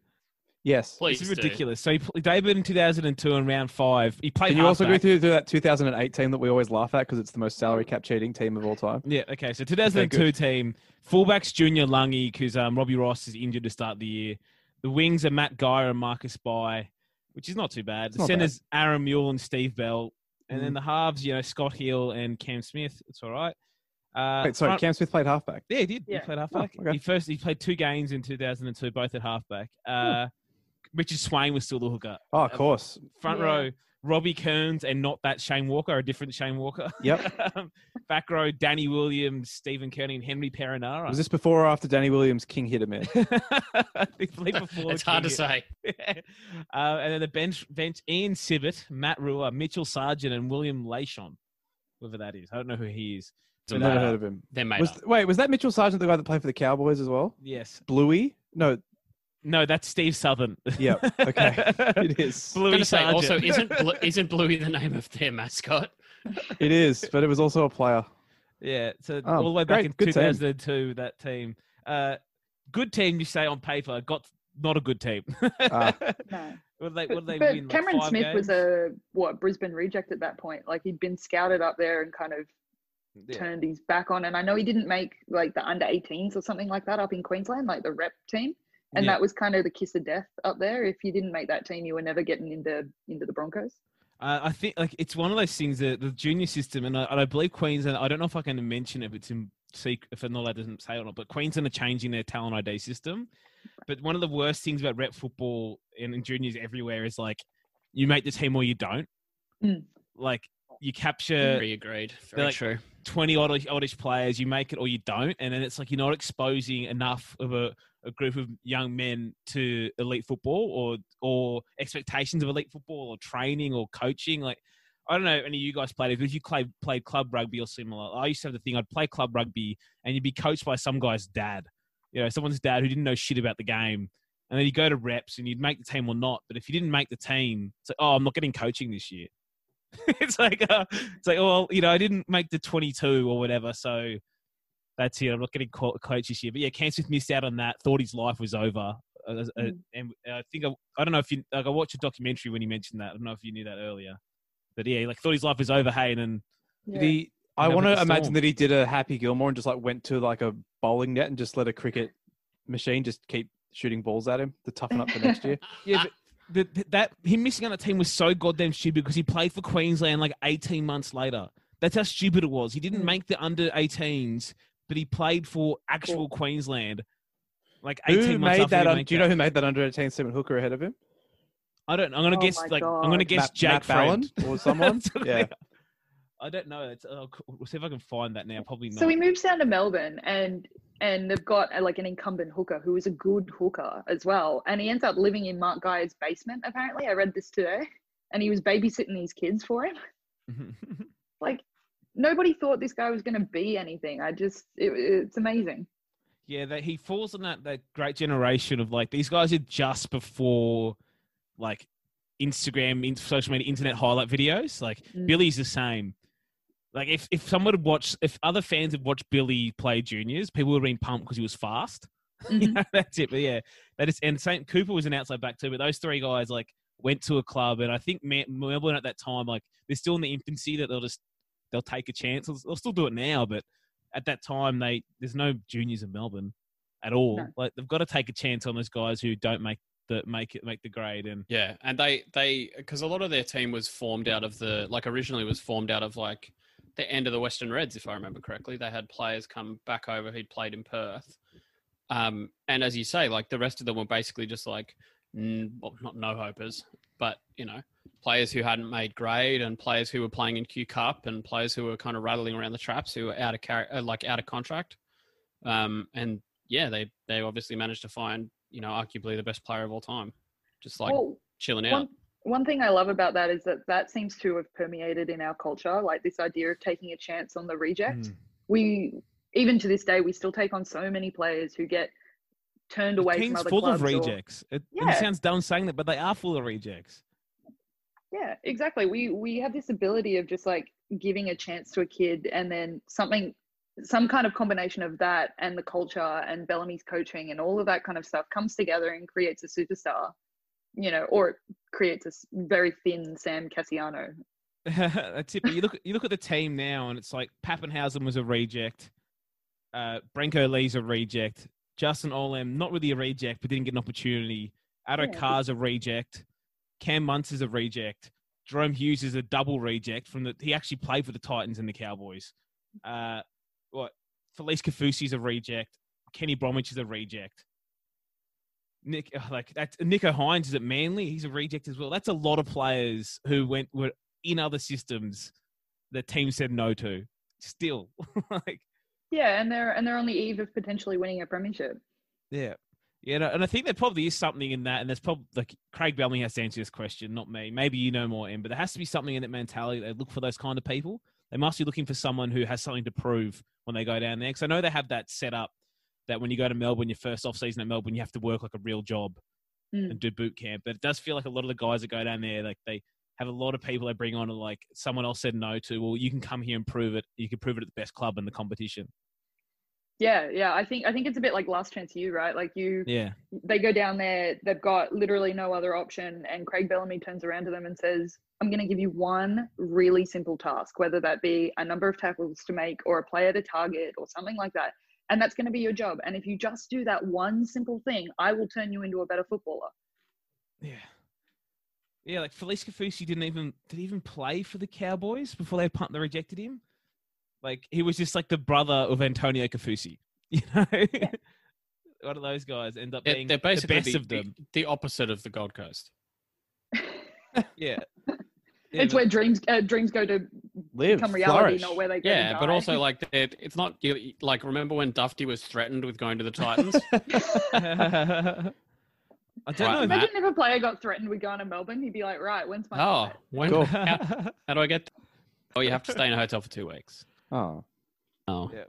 S2: Yes.
S4: Please
S3: this is
S4: do.
S3: ridiculous. So he, debuted in 2002 in round five. He played.
S2: Can you also go through, through that 2008 team that we always laugh at because it's the most salary cap cheating team of all time?
S3: Yeah. Okay. So 2002
S2: good.
S3: team fullbacks Junior Langi because um, Robbie Ross is injured to start the year. The wings are Matt Geyer and Marcus Bai, which is not too bad.
S2: It's
S3: The
S2: not bad.
S3: centers Aaron Moule and Steve Bell, and then
S2: Mm.
S3: the halves you know Scott Hill and Cam Smith. It's all right. Uh,
S2: Wait, sorry,
S3: front-
S2: Cam Smith played halfback.
S3: Yeah, he did.
S5: Yeah.
S3: He played halfback.
S2: okay.
S3: He first he played two games in 2002, both at halfback. Uh, Richard Swain was still the hooker.
S2: Oh, of course.
S3: Front
S5: Yeah.
S3: row, Robbie Kearns and not that Shane Walker, a different Shane Walker.
S2: Yep.
S3: Um, Back row, Danny Williams, Stephen Kearney, and Henry Perenara.
S2: Was this before or after Danny Williams King hit him in?
S3: I think before
S4: It's hard to
S3: King-
S4: say.
S3: uh, and then the bench, bench Ian Sibbit, Matt Rua, Mitchell Sargent, and William Lashon. Whoever that is. I don't know who he is.
S2: I've never heard of him.
S4: They're made
S2: Was,
S4: up.
S2: wait, was that Mitchell Sargent the guy that played for the Cowboys as well?
S3: Yes.
S2: Bluey? No,
S3: No, that's Steve Southern.
S2: Yeah, okay. it is.
S4: I'm
S3: Bluey
S4: say
S3: Sargent.
S4: also isn't Blu- isn't Bluey the name of their mascot?
S2: It is, but it was also a player.
S3: Yeah, so
S2: Oh,
S3: all the way back
S2: great.
S3: in
S2: Good team.
S3: 2002, that team. Uh, good team, you say on paper, got not a good team.
S2: Ah.
S5: No.
S3: what did they,
S5: But,
S3: what did they
S5: but
S3: win? like
S5: Cameron
S3: five
S5: Smith was
S3: games?
S5: a what Brisbane reject at that point. Like he'd been scouted up there and kind of
S3: Yeah.
S5: turned his back on. And I know he didn't make like the under 18s or something like that up in Queensland, like the rep team. And
S3: Yeah.
S5: that was kind of the kiss of death up there. If you didn't make that team, you were never getting into into the Broncos.
S3: Uh, I think like it's one of those things that the junior system, and I, and I believe Queensland. I don't know if I can mention it if it's in secret, if I'm not allowed to say it or not. But Queensland are changing their talent ID system, But one of the worst things about rep football and in juniors everywhere is like you make the team or you don't.
S5: Mm.
S3: Like you capture
S4: Very agreed. Very
S3: like-
S4: true.
S3: 20 oddish, oddish players, you make it or you don't. And then it's like you're not exposing enough of a, a group of young men to elite football or or expectations of elite football or training or coaching. Like, I don't know any of you guys played it, but if you played, played club rugby or similar, I used to have the thing I'd play club rugby and you'd be coached by some guy's dad. You know, someone's dad who didn't know shit about the game. And then you go to reps and you'd make the team or not. But if you didn't make the team, it's like, oh, I'm not getting coaching this year. it's like, uh, it's like, oh, well, you know, I didn't make the 22 or whatever, so that's it. I'm not getting co- coach this year. But yeah, Cam Smith missed out on that. Thought his life was over. Uh, uh,
S5: Mm.
S3: and I think I, I don't know if you like. I watched a documentary when he mentioned that. I don't know if you knew that earlier. But yeah, like thought his life was over. Hey, and then
S5: Yeah.
S2: Did he, I want to imagine
S3: Storm.
S2: that he did a Happy Gilmore and just like went to like a bowling net and just let a cricket machine just keep shooting balls at him to toughen up for next year.
S3: yeah, but the, that him missing on the team was so goddamn stupid because he played for Queensland like 18 months later. That's how stupid it was. He didn't
S5: Mm.
S3: make the under 18s, but he played for actual Queensland. Like 18
S2: who
S3: months
S2: made
S3: after
S2: that?
S3: he
S2: Un-
S3: made
S2: do you
S3: that.
S2: know who made that under 18 Stephen Hooker ahead of him?
S3: I don't. I'm gonna
S5: Oh
S3: guess
S5: my
S3: like I'm gonna
S5: God.
S3: guess
S2: Matt,
S3: Jake
S2: Matt Fallon
S3: Friend.
S2: or someone?
S3: That's what
S2: yeah.
S3: I don't know. It's, uh, we'll see if I can find that now. Probably not.
S5: So he moves down to Melbourne and and they've got uh, like an incumbent hooker who is a good hooker as well. And he ends up living in Matt Geyer's basement, apparently. I read this today. And he was babysitting these kids for him. Like nobody thought this guy was gonna be anything. I just it, it's amazing.
S3: yeah, that he falls in that that great generation of like these guys are just before like Instagram, in, social media, internet highlight videos. Like
S5: Mm.
S3: Billy's the same. Like if if someone had watched, if other fans had watched Billy play juniors, people would have been pumped because he was fast. You
S5: Mhm.
S3: know, that's it. But yeah, that is. And Saint Cooper was an outside back too. But those three guys like went to a club, and I think Melbourne at that time, like they're still in the infancy that they'll just they'll take a chance. They'll, they'll still do it now, but at that time, they there's no juniors in Melbourne at all.
S5: No.
S3: Like they've got to take a chance on those guys who don't make the make it make the grade. And
S4: Yeah, and they they because a lot of their team was formed out of the like originally was formed out of like the end of the Western Reds, if I remember correctly. They had players come back over who'd played in Perth, um, and as you say, like the rest of them were basically just like n- well, not no hopers, but you know players who hadn't made grade and players who were playing in Q Cup and players who were kind of rattling around the traps who were out of car- uh, like out of contract, um, and yeah, they they obviously managed to find you know arguably the best player of all time, just like
S5: well,
S4: chilling out.
S5: one one thing I love about that is that that seems to have permeated in our culture, like this idea of taking a chance on the reject.
S3: Mm.
S5: We even to this day we still take on so many players who get turned
S3: the
S5: away from
S3: team's
S5: other
S3: full
S5: clubs.
S3: of
S5: or-
S3: rejects. It,
S5: Yeah.
S3: it sounds dumb saying that, but they are full of rejects.
S5: Yeah, exactly. We we have this ability of just like giving a chance to a kid and then something some kind of combination of that and the culture and Bellamy's coaching and all of that kind of stuff comes together and creates a superstar. You know, or it creates a very thin Sam Kasiano.
S3: That's it. But you look you look at the team now, and it's like Papenhuyzen was a reject. Uh, Brenko Lee's a reject. Justin Olam, not really a reject, but didn't get an opportunity. Addo
S5: Yeah.
S3: A reject. Cam Munster is a reject. Jahrome Hughes is a double reject from the. He actually played for the Titans and the Cowboys. Uh, what? Felise Kaufusi is a reject. Kenny Bromwich is a reject. Nick, like that's Nicho Hynes is at Manly. He's a reject as well. That's a lot of players who went were in other systems that team said no to. Still, like
S5: Yeah, and they're and they're on the eve of potentially winning a premiership.
S3: yeah, yeah, no, and I think there probably is something in that, and there's probably like Craig Bellamy has to answer this question, not me. Maybe you know more, Em, but there has to be something in that mentality. They look for those kind of people. They must be looking for someone who has something to prove when they go down there. Because I know they have that set up that when you go to Melbourne, your first off season at Melbourne, you have to work like a real job
S5: Mm.
S3: and do boot camp. But it does feel like a lot of the guys that go down there, like they have a lot of people they bring on, and like someone else said no to. Well, you can come here and prove it. You can prove it at the best club in the competition.
S5: Yeah, yeah. I think I think it's a bit like last chance you, right? Like you
S3: Yeah,
S5: they go down there, they've got literally no other option, and Craig Bellamy turns around to them and says, I'm going to give you one really simple task, whether that be a number of tackles to make or a player to target or something like that. And that's going to be your job. And if you just do that one simple thing, I will turn you into a better footballer.
S3: yeah, yeah. Like Felise Kaufusi didn't even did he even play for the Cowboys before they punt they rejected him. Like he was just like the brother of Antonio Kaufusi, you know. one of those guys end up
S4: They're,
S3: being
S4: they're basically
S3: the best
S4: the,
S3: of them.
S4: the opposite of the Gold Coast.
S3: Yeah.
S5: it's where dreams uh, dreams go to
S2: Live,
S5: become reality,
S2: flourish.
S5: not where they go.
S4: Yeah,
S5: to
S4: but also like it's not like remember when Dufty was threatened with going to the Titans?
S3: I don't
S4: Right,
S3: know.
S4: Matt.
S5: Imagine if a player got threatened with going to Melbourne, he'd be like, "Right, when's my
S4: oh,
S5: flight?"
S4: when?
S2: Cool.
S4: How, how do I get? Oh, you have to stay in a hotel for two weeks.
S2: Oh,
S4: Oh,
S3: Yeah.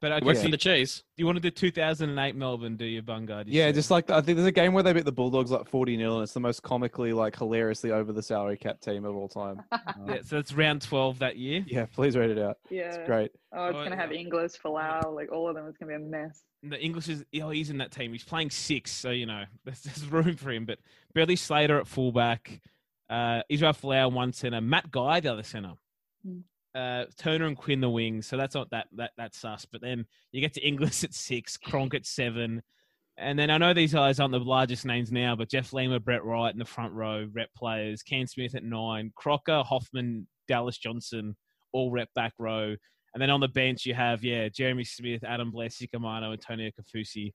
S3: But okay,
S4: works
S3: so
S4: for the cheese.
S3: Do you want to do 2008 Melbourne, do you, Bungard? You
S2: yeah,
S3: said?
S2: just like I think there's a game where they beat the Bulldogs like 40 0 and it's the most comically, like hilariously over the salary cap team of all time. Uh,
S3: Yeah, so it's round 12 that year.
S2: yeah, please read it out.
S5: Yeah.
S2: It's great.
S5: Oh, it's
S3: Oh,
S5: gonna have
S3: yeah.
S5: Inglis, Folau, like all of them. It's gonna be a mess.
S3: The English is, oh, he's in that team. He's playing six, so, you know, there's, there's room for him. But Billy Slater at fullback, uh, Israel Folau one centre, Matt Geyer the other centre.
S5: Hmm.
S3: Uh, Turner and Quinn the wings, so that's not that that that's sus. But then you get to Inglis at six, Cronk at seven, and then I know these guys aren't the largest names now, but Jeff Lima, Brett White in the front row, rep players, Cam Smith at nine, Crocker, Hoffman, Dallas Johnson, all rep back row, and then on the bench you have yeah Jeremy Smith, Adam Blair, Sika Manu, Antonio Kaufusi.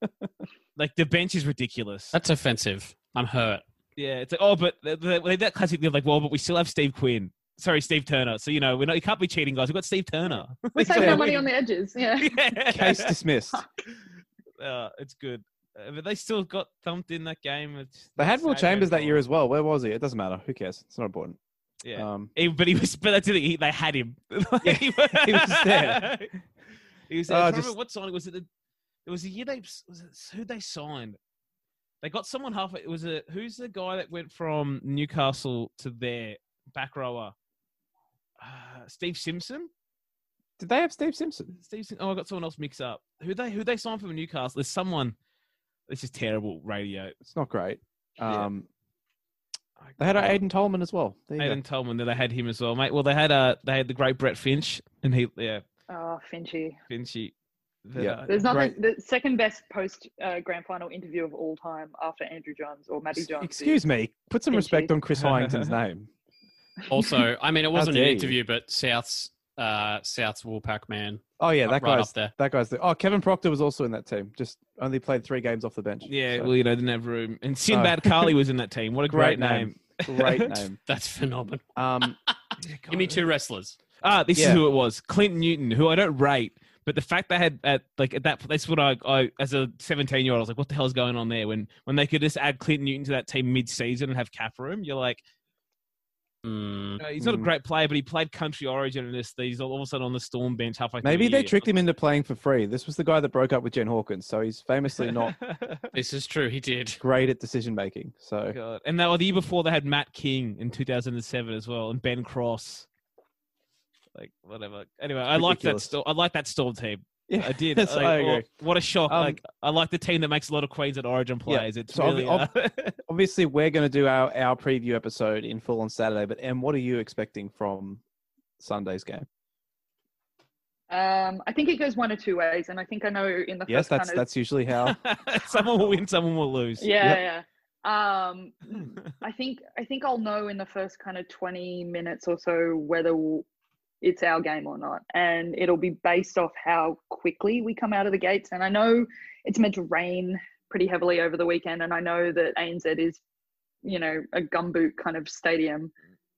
S3: like the bench is ridiculous.
S4: That's offensive. I'm hurt.
S3: Yeah, it's like, oh, but the, the, that classic thing like, well, but we still have Steve Quinn. Sorry, Steve Turner. So you know, we're not. You can't be cheating, guys. We've got Steve Turner.
S5: We're saving our money on the edges. Yeah.
S3: Yeah.
S2: Case dismissed.
S3: Uh, it's good, uh, but they still got thumped in that game. It's,
S2: They had
S3: it's
S2: Will Chambers that year as well. Where was he? It doesn't matter. Who cares? It's not important.
S3: Yeah,
S2: Um,
S3: He- but he was. But that's the thing. He, they had him.
S2: Yeah, he was there.
S3: he was there.
S2: Oh,
S3: I can't
S2: just-
S3: what signing was it? The, it was a year they was it who they signed. They got someone halfway. It was a who's the guy that went from Newcastle to their back rower? Uh, Steve Simpson.
S2: did they have Steve Simpson?
S3: Steve. Sim- Oh, I got someone else mixed up. Who they who they signed from Newcastle? There's someone. This is terrible radio.
S2: It's not great.
S3: Yeah.
S2: Um, They had uh, Aiden Tolman as well. There you go.
S3: Aiden Tolman. That they had him as well, mate. Well, they had uh they had the great Brett Finch, and he yeah
S5: Oh, Finchy.
S3: Finchy. The-
S2: Yeah.
S5: There's nothing.
S2: Great.
S5: The second best post uh, grand final interview of all time after Andrew Johns or Matty Johns.
S2: Excuse me. Put some
S5: Finchy.
S2: respect on Chris Harrington's name.
S4: Also, I mean, it wasn't an
S2: dare you.
S4: interview, but South's uh, South's Woolpack man.
S2: Oh yeah, that
S4: right
S2: guy's
S4: up there.
S2: that guy's. there. oh, Kevin Proctor was also in that team. Just only played three games off the bench.
S3: Yeah,
S2: So,
S3: well, you know, didn't have room. And Sinbad Carly was in that team. What a great,
S2: Great
S3: name.
S2: name. great name.
S4: That's phenomenal.
S2: Um,
S4: Give me two wrestlers.
S3: Ah, this
S2: Yeah.
S3: is who it was. Clinton Newton, who I don't rate, but the fact they had at like at that that's what I, I as a 17 year old I was like, what the hell's going on there? When when they could just add Clinton Newton to that team mid season and have cap room, you're like,
S4: Mm,
S3: no, he's not a
S2: Mm.
S3: great player, but he played country origin and this he's all of a sudden on the storm bench halfway. through
S2: maybe
S3: the
S2: they
S3: year.
S2: tricked him into playing for free. This was the guy that broke up with Jen Hawkins, so he's famously not
S4: this is true. He did.
S2: great at decision making. So
S3: God. And that, the year before they had Matt King in 2007 as well, and Ben Cross. Like whatever. Anyway, I like that.
S2: Ridiculous.
S3: Sto- I like that Storm team.
S2: Yeah,
S3: I did.
S2: Yes,
S3: Like,
S2: I
S3: oh,
S2: agree.
S3: what a shock!
S2: Um,
S3: like I like the team that makes a lot of Queens at Origin
S2: Yeah,
S3: plays. It's
S2: so
S3: really.
S2: ob-
S3: uh,
S2: Obviously, we're going to do our our preview episode in full on Saturday. But Em, what are you expecting from Sunday's game?
S5: Um, I think it goes one or two ways, and I think I know in the
S2: Yes, that's
S5: kind of
S2: that's usually how.
S3: someone will win, someone will lose.
S5: yeah, yeah. Um, I think I think I'll know in the first kind of twenty minutes or so whether we'll, it's our game or not, and it'll be based off how quickly we come out of the gates. And I know it's meant to rain pretty heavily over the weekend, and I know that ANZ is, you know, a gumboot kind of stadium,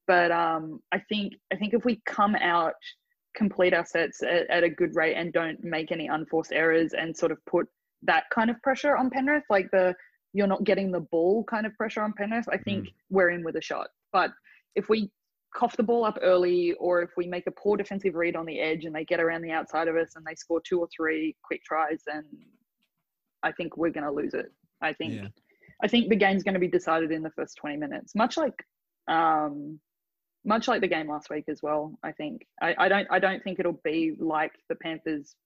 S5: but um, I think I think if we come out complete our sets at, at a good rate and don't make any unforced errors and sort of put that kind of pressure on Penrith, like the you're not getting the ball kind of pressure on Penrith, I think we're in with a shot. But if we cough the ball up early or if we make a poor defensive read on the edge and they get around the outside of us and they score two or three quick tries, then I think we're going to lose it. I think
S3: Yeah.
S5: I think the game's going to be decided in the first 20 minutes, much like um, much like the game last week as well. I think I, I don't I don't think it'll be like the Panthers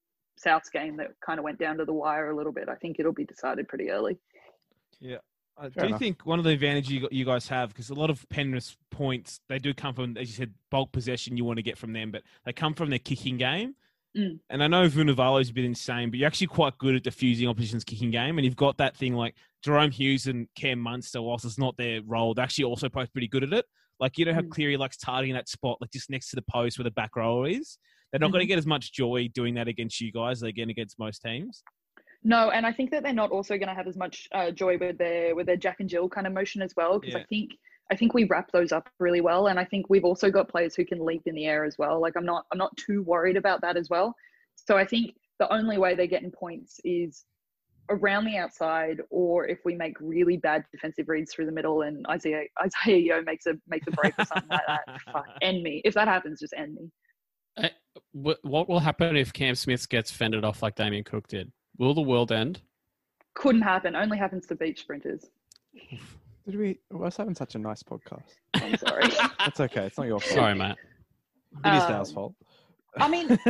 S5: Souths game that kind of went down to the wire a little bit. I think it'll be decided pretty early.
S3: I
S2: Fair
S3: do
S2: enough.
S3: think one of the advantages you, guys have because a lot of Penrith's points they do come from, as you said, bulk possession you want to get from them, but they come from their kicking game.
S5: Mm.
S3: And I know Vunivalu's been insane, but you're actually quite good at diffusing opposition's kicking game, and you've got that thing like Jahrome Hughes and Cam Munster, whilst it's not their role, they're actually also both pretty good at it. Like you know how
S5: Mm.
S3: Cleary likes targeting that spot, like just next to the post where the back rower is. They're not going to get as much joy doing that against you guys as they get against most teams.
S5: No, and I think that they're not also going to have as much uh, joy with their with their Jack and Jill kind of motion as well because
S3: Yeah.
S5: I think I think we wrap those up really well, and I think we've also got players who can leap in the air as well. Like I'm not I'm not too worried about that as well. So I think the only way they're getting points is around the outside, or if we make really bad defensive reads through the middle, and Isaah Isaah Yeo makes a makes a break or something like that. Fuck, end me. If that happens, just end me.
S4: What, what will happen if Cam Smith gets fended off like Damien Cook did? Will the world end?
S5: Couldn't happen. Only happens to beach sprinters.
S2: Did we? We're having such a nice podcast.
S5: I'm sorry.
S2: That's okay. It's not your fault.
S4: Sorry, Matt.
S2: It is
S5: Um,
S2: Dale's fault.
S5: I mean,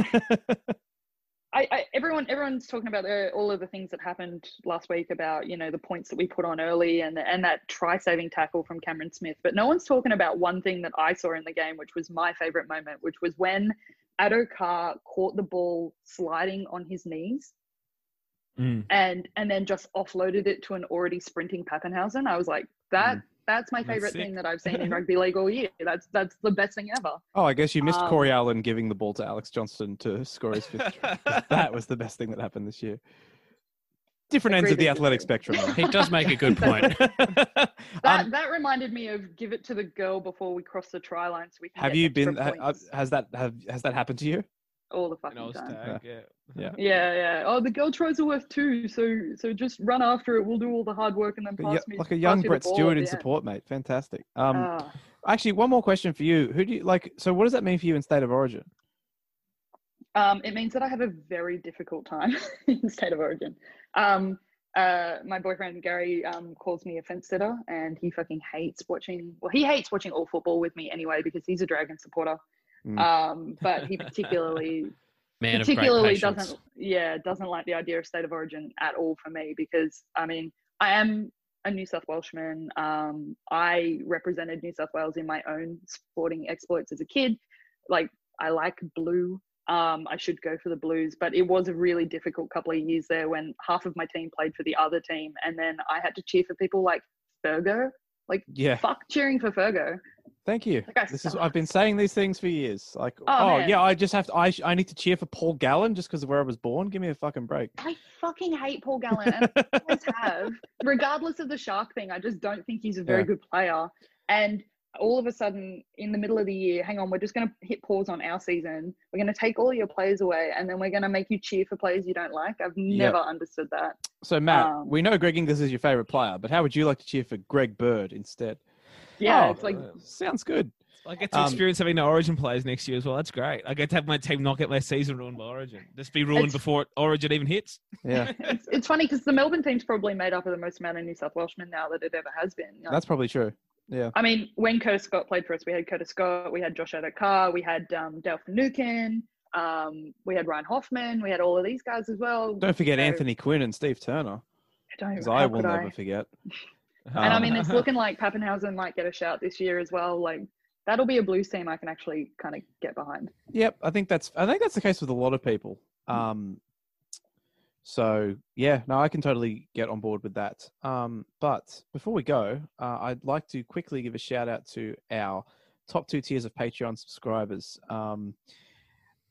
S5: I, I everyone everyone's talking about the, all of the things that happened last week about you know the points that we put on early and and that try saving tackle from Cameron Smith, but no one's talking about one thing that I saw in the game, which was my favorite moment, which was when Addo Carr caught the ball sliding on his knees
S3: Mm.
S5: and and then just offloaded it to an already sprinting Papenhuyzen. I was like, that that's my favorite
S3: sick.
S5: thing that I've seen in rugby league all year. That's that's the best thing ever.
S2: oh, I guess you missed
S5: um,
S2: Corey Allen giving the ball to Alex Johnston to score his fifth. try. 'Cause that was the best thing that happened this year. Different ends of the athletic spectrum.
S4: He does make a good point.
S5: That
S2: Um,
S5: that reminded me of give it to the girl before we cross the try line, so we can
S2: have
S5: get
S2: you been? ha- uh, has that have has that happened to you?
S5: All the
S3: And
S5: fucking time?
S3: tagged, yeah.
S2: Yeah.
S5: Yeah, yeah. Oh, the girl tries are worth two, so so just run after it. We'll do all the hard work and then pass
S2: yeah,
S5: me
S2: like a young
S5: me the
S2: Brett Stewart in support, mate. Fantastic. Um,
S5: Ah.
S2: actually, one more question for you. Who do you like? So, what does that mean for you in state of origin?
S5: Um, it means that I have a very difficult time in state of origin. Um, uh, my boyfriend Gary um, calls me a fence sitter, and he fucking hates watching. Well, he hates watching all football with me anyway because he's a Dragon supporter.
S2: Mm.
S5: Um, but he particularly
S4: Man
S5: particularly doesn't yeah doesn't like the idea of state of origin at all for me because I mean I am a New South Welshman. Um, I represented New South Wales in my own sporting exploits as a kid. Like I like blue. Um, I should go for the Blues, but it was a really difficult couple of years there when half of my team played for the other team, and then I had to cheer for people like Fergo. Like
S2: Yeah.
S5: fuck cheering for Fergo.
S2: Thank you. This is I've been saying these things for years. Like, oh,
S5: Oh,
S2: yeah, I just have to. I I need to cheer for Paul Gallen just because of where I was born. Give me a fucking break.
S5: I fucking hate Paul Gallen. And I always have, regardless of the shark thing. I just don't think he's a very
S2: Yeah.
S5: good player. And all of a sudden, in the middle of the year, hang on, we're just going to hit pause on our season. We're going to take all your players away, and then we're going to make you cheer for players you don't like. I've never understood that.
S2: So Matt,
S5: Um,
S2: we know Greg Inglis is your favorite player, but how would you like to cheer for Greg Bird instead?
S5: Yeah,
S2: Oh,
S5: it's like
S2: sounds good.
S3: I get to
S2: Um,
S3: experience having no Origin players next year as well. That's great. I get to have my team not get their season ruined by Origin. Just be ruined before Origin even hits.
S2: Yeah,
S5: it's, it's funny because the Melbourne team's probably made up of the most amount of New South Welshmen now that it ever has been. You know,
S2: that's probably true. Yeah,
S5: I mean, when Curtis Scott played for us, we had Curtis Scott, we had Josh Addo-Carr, we had um, Dale Finucane, um, we had Ryan Hoffman, we had all of these guys as well.
S2: don't forget
S5: So-
S2: Anthony Quinn and Steve Turner,
S5: I don't,
S2: because
S5: how
S2: I will never
S5: I?
S2: forget.
S5: And I
S2: Um,
S5: mean, it's looking like Papenhuyzen might get a shout this year as well. Like that'll be a Blues team I can actually kind of get behind.
S2: Yep, I think that's I think that's the case with a lot of people. Um, so yeah, no, I can totally get on board with that. Um, but before we go, uh, I'd like to quickly give a shout out to our top two tiers of Patreon subscribers. Um,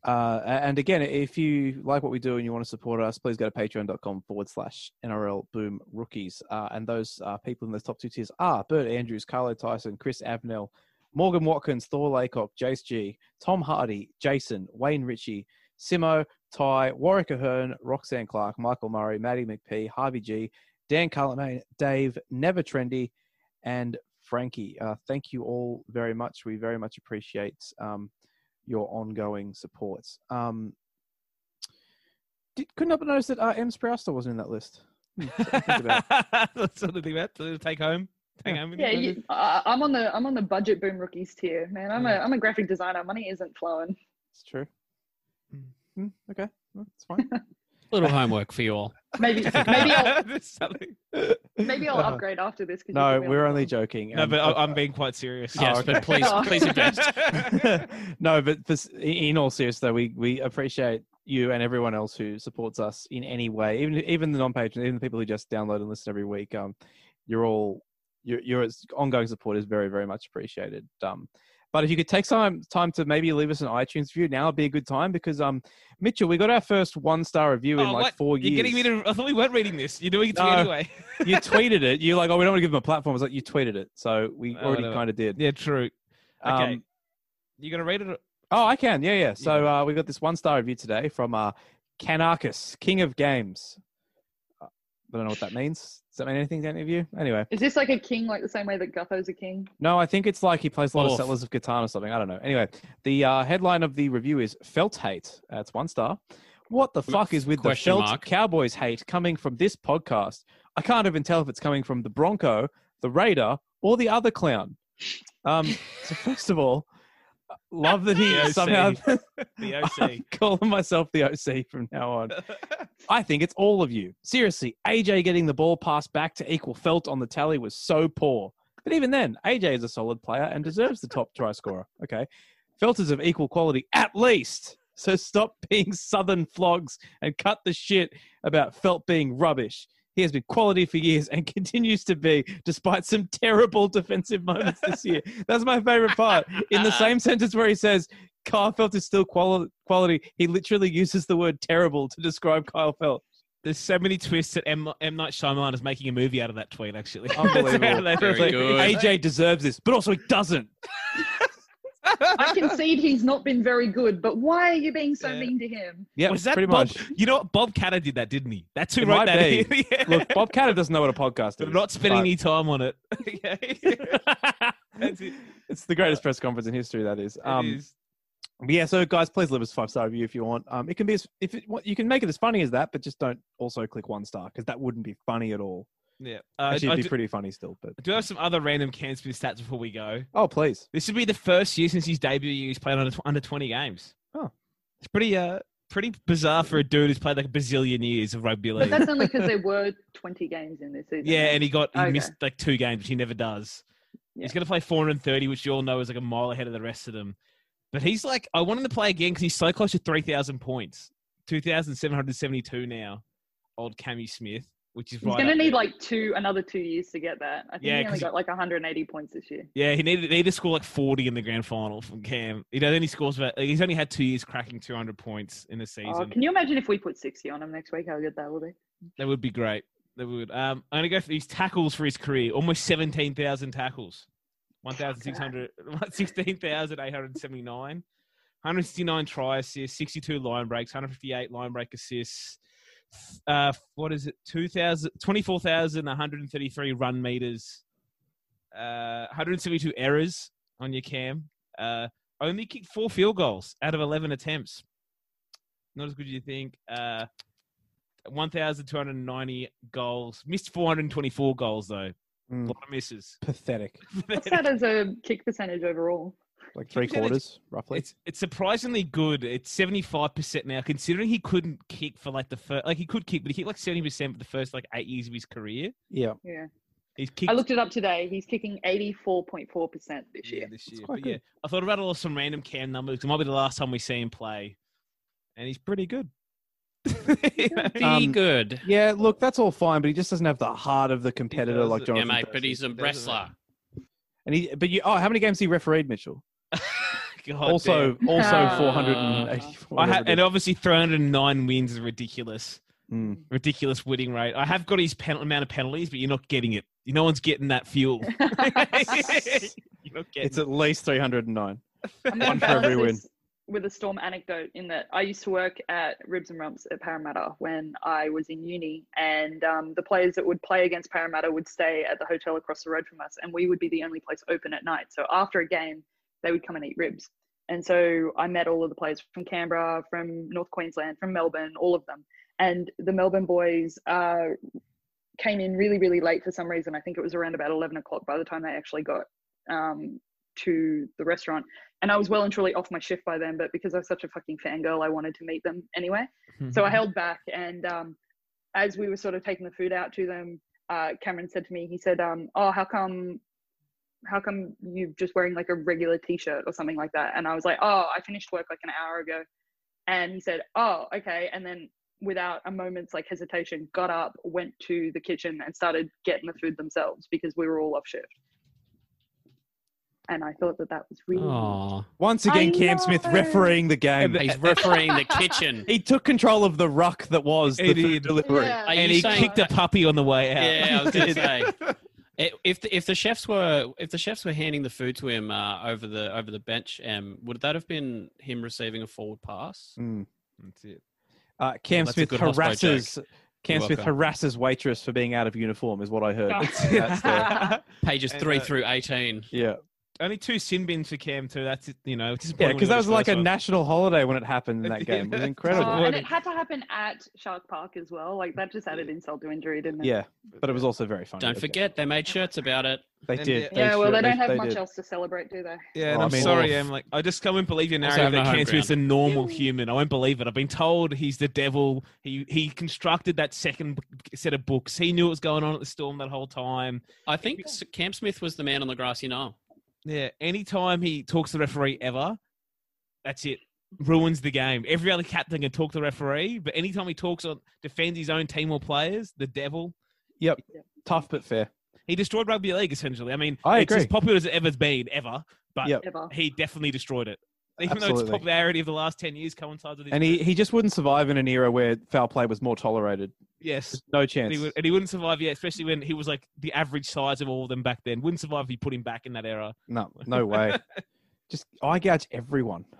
S2: uh, and again, if you like what we do and you want to support us, please go to patreon.com forward slash NRL Boom Rookies. Uh, and those uh, people in those top two tiers are Bert Andrews, Carlo Tyson, Chris Abnell, Morgan Watkins, Thor Laycock, Jace G, Tom Hardy, Jason, Wayne Ritchie, Simo, Ty, Warwick Ahern, Roxanne Clark, Michael Murray, Maddie McPhee, Harvey G, Dan Cullimane, Dave, Never Trendy, and Frankie. Uh, thank you all very much. We very much appreciate um, your ongoing supports. Um, did, couldn't help but notice that uh, M. Sprouster wasn't in that list. Hmm, something about.
S3: That's sort of the bet to take home. Take home.
S5: Yeah,
S3: you.
S5: you, uh, I'm on the I'm on the budget boom rookies tier, man. I'm a I'm a graphic designer. Money isn't flowing.
S2: It's true.
S3: Mm.
S2: Hmm, okay, well, it's fine.
S4: Little homework for you all.
S5: Maybe maybe I'll maybe I'll
S2: Uh,
S5: upgrade after this.
S2: No,
S5: put me on
S2: we're only
S5: line.
S2: joking.
S3: No,
S2: and-
S3: but I- I'm being quite serious.
S2: Oh,
S4: Yes,
S2: okay.
S4: but please,
S5: Oh.
S4: please invest.
S2: no, but for, in all seriousness, though, we, we appreciate you and everyone else who supports us in any way, even even the non-patrons, even the people who just download and listen every week. Um, you're all your your ongoing support is very very much appreciated. Um, But if you could take some time to maybe leave us an iTunes review, now would be a good time because um, Mitchell, we got our first one star review in
S3: Oh,
S2: like
S3: what?
S2: four years.
S3: You're getting me to. I thought we weren't reading this. You're doing it to me anyway.
S2: you tweeted it. You're like, oh, we don't want to give them a platform. It's like you tweeted it, so we
S3: Oh,
S2: already kind of did.
S3: yeah, true. Okay.
S2: Um,
S3: You gonna read it?
S2: oh, I can. Yeah, yeah. So uh, we got this one star review today from uh, Kanarkus, King of Games. Uh, I don't know what that means. Does that mean anything to any of you? Anyway,
S5: Is this like a king, like the same way that Gutho's a king?
S2: no, I think it's like he plays a lot of
S3: Oof.
S2: Settlers of Catan or something. I don't know. Anyway, the uh, headline of the review is Feldt Hate. That's one star. What the fuck is with the Feldt
S4: mark.
S2: Cowboys hate coming from this podcast? I can't even tell if it's coming from the Bronco, the Raider, or the other clown. Um, so first of all, love that he
S3: The OC.
S2: somehow
S3: The OC.
S2: calling myself the OC from now on. I think it's all of you. Seriously, AJ getting the ball passed back to equal Feldt on the tally was so poor. But even then, AJ is a solid player and deserves the top try scorer. Okay. Feldt is of equal quality at least. So stop being southern flogs and cut the shit about Feldt being rubbish. He has been quality for years and continues to be, despite some terrible defensive moments this year. That's my favorite part. In the uh-huh. same sentence where he says, Kyle Feldt is still quali- quality, he literally uses the word terrible to describe Kyle Feldt.
S3: There's so many twists that M, M Night Shyamalan is making a movie out of that tweet. Actually,
S2: Unbelievable.
S3: That's how they-
S4: Very good.
S2: AJ deserves this, but also he doesn't.
S5: I concede he's not been very good, but why are you being so
S3: Yeah.
S5: mean to him?
S2: Yeah,
S3: was that
S2: pretty
S3: Bob?
S2: much.
S3: You know what? Bob Katter did that, didn't he? That's who
S2: It
S3: wrote that. yeah.
S2: Look, Bob Katter doesn't know what a podcast
S3: They're
S2: is.
S3: not spending
S2: but
S3: any time on it. It.
S2: It's the greatest press conference in history. That is.
S3: It
S2: Um,
S3: is.
S2: yeah. So guys, please leave us a five star review if you want. Um, it can be as, if it, what- you can make it as funny as that, but just don't also click one star because that wouldn't be funny at all.
S3: Yeah. Uh,
S2: Actually, it'd be
S3: do,
S2: pretty funny still. But
S3: I do have some other random Cam Smith stats before we go.
S2: oh, please.
S3: This would be the first year since his debut year he's played under, under 20 games.
S2: Oh.
S3: It's pretty uh pretty bizarre for a dude who's played like a bazillion years of rugby league.
S5: But that's only because there were 20 games in this season.
S3: Yeah, and he got he
S5: Okay.
S3: missed like two games, which he never does. He's going to play 430, which you all know is like a mile ahead of the rest of them. But he's like, I want him to play again because he's so close to 3,000 points. 2,772 now, old Cammy Smith, which is
S5: He's
S3: right.
S5: going to need
S3: there.
S5: like two, another two years to get that. I think
S3: Yeah,
S5: he only got like 180 points this year.
S3: Yeah, he needed, needed to score like 40 in the grand final from Cam. He only scores about, he's only had two years cracking 200 points in a season.
S5: Oh, can you imagine if we put 60 on him next week? How good that will be.
S3: That would be great. That would. Um, I'm gonna go for these tackles for his career. Almost seventeen thousand tackles. 1,600 16,879. 169 try assists, 62 line breaks, 158 line break assists. Uh, what is it? 2,000 24,133 run meters. Uh, 172 errors on your cam. Uh, only kicked four field goals out of 11 attempts. Not as good as you think. Uh, 1,290 goals. Missed 424 goals, though. A
S2: Mm,
S3: lot of misses.
S2: pathetic.
S5: What's that as a kick percentage overall?
S2: Like three
S3: percentage-
S2: quarters, roughly.
S3: It's it's surprisingly good. It's seventy five percent now, considering he couldn't kick for like the first like he could kick, but he kicked like seventy percent for the first like eight years of his career.
S2: yeah.
S5: Yeah.
S3: He's kicked
S5: I looked it up today. He's kicking 84.4% this
S3: yeah,
S5: year.
S3: this year.
S2: quite
S3: But yeah, I thought about all some random cam numbers. It might be the last time we see him play, and he's pretty good.
S4: Be
S2: Um,
S4: good.
S2: Yeah, look, that's all fine, but he just doesn't have the heart of the competitor like
S3: doesn't.
S4: Yeah,
S2: Jonathan.
S4: mate, but he's a wrestler.
S2: and he, but you, oh, how many games he refereed, Mitchell?
S3: God
S2: also,
S3: damn.
S2: also
S5: Ah.
S2: 484.
S3: I ha- and obviously 309 wins is ridiculous.
S2: Mm.
S3: Ridiculous winning rate. I have got his pen- amount of penalties, but you're not getting it. No one's getting that fuel. you're not getting
S2: It's at least 309. One for every win.
S5: with a storm anecdote in that I used to work at Ribs and Rumps at Parramatta when I was in uni, and um, the players that would play against Parramatta would stay at the hotel across the road from us, and we would be the only place open at night. So after a game, they would come and eat ribs. And so I met all of the players from Canberra, from North Queensland, from Melbourne, all of them. And the Melbourne boys uh, came in really, really late for some reason. I think it was around about 11 o'clock by the time they actually got um, to the restaurant. And I was well and truly off my shift by then, but because I was such a fucking fangirl, I wanted to meet them anyway. So I held back. And um, as we were sort of taking the food out to them, uh, Cameron said to me, he said, um, "Oh, how come, how come you just wearing like a regular t-shirt or something like that?" And I was like, "Oh, I finished work like an hour ago." And he said, "Oh, okay." And then without a moment's like hesitation, got up, went to the kitchen, and started getting the food themselves because we were all off shift. and I thought that that was really.
S4: Oh,
S2: Once again,
S5: I
S2: Cam Smith refereeing the game.
S4: he's refereeing the kitchen.
S2: He took control of the ruck that was the food delivery.
S5: Yeah.
S3: And he
S4: saying-
S3: kicked a puppy on the way out.
S4: Yeah, I was gonna say. I- If the, if the chefs were if the chefs were handing the food to him uh, over the over the bench, um, would that have been him receiving a forward pass?
S2: Mm.
S3: That's it.
S2: Uh, Cam
S4: That's a
S2: Smith harasses. Cam
S4: You're
S2: Smith
S4: welcome.
S2: harasses waitress for being out of uniform, is what I heard. That's the-
S4: Pages
S3: And,
S4: three
S3: uh,
S4: through eighteen.
S2: yeah,
S3: Only two sin bins for Cam too. That's it. You know,
S2: yeah, because that was like a oh, national holiday when it happened in that game. It was
S5: Oh,
S2: incredible.
S5: and it had to happen at Shark Park as well. Like that just added insult to injury, didn't it?
S2: Yeah, but it was also very funny.
S4: Don't
S2: Okay.
S4: forget, they made shirts about it.
S2: they
S3: And
S2: did.
S3: yeah-
S5: Yeah, well, they don't have
S2: they
S5: much
S2: did.
S5: else to celebrate, do they?
S3: Yeah, and
S2: Oh, I
S3: I'm
S2: mean-
S3: sorry, I'm like, I just I won't believe your
S4: Also
S3: narrative
S4: have
S3: that
S4: no home
S3: Cam Smith's a
S4: ground.
S3: normal human. I won't believe it. I've been told he's the devil. He he constructed that second set of books. He knew what was going on at the storm that whole time.
S4: I think S- Cam Smith was the man on the grassy knoll.
S3: Yeah, anytime he talks to the referee ever, that's it. Ruins the game. Every other captain can talk to the referee, but anytime he talks on defends his own team or players, the devil. Yep.
S2: Tough but fair.
S3: He destroyed rugby league essentially. I mean,
S2: I
S3: it's
S2: agree.
S3: as popular as it ever has been ever, but
S2: Yep.
S5: Ever.
S3: he definitely destroyed it. Even though its popularity of the last ten years coincides with his
S2: And he, he just wouldn't survive in an era where foul play was more tolerated.
S3: yes,
S2: No
S3: and
S2: chance.
S3: he, would, and he wouldn't survive yet, especially when he was like the average size of all of them back then. Wouldn't survive if you put him back in that era.
S2: No, no way. just eye gouge everyone.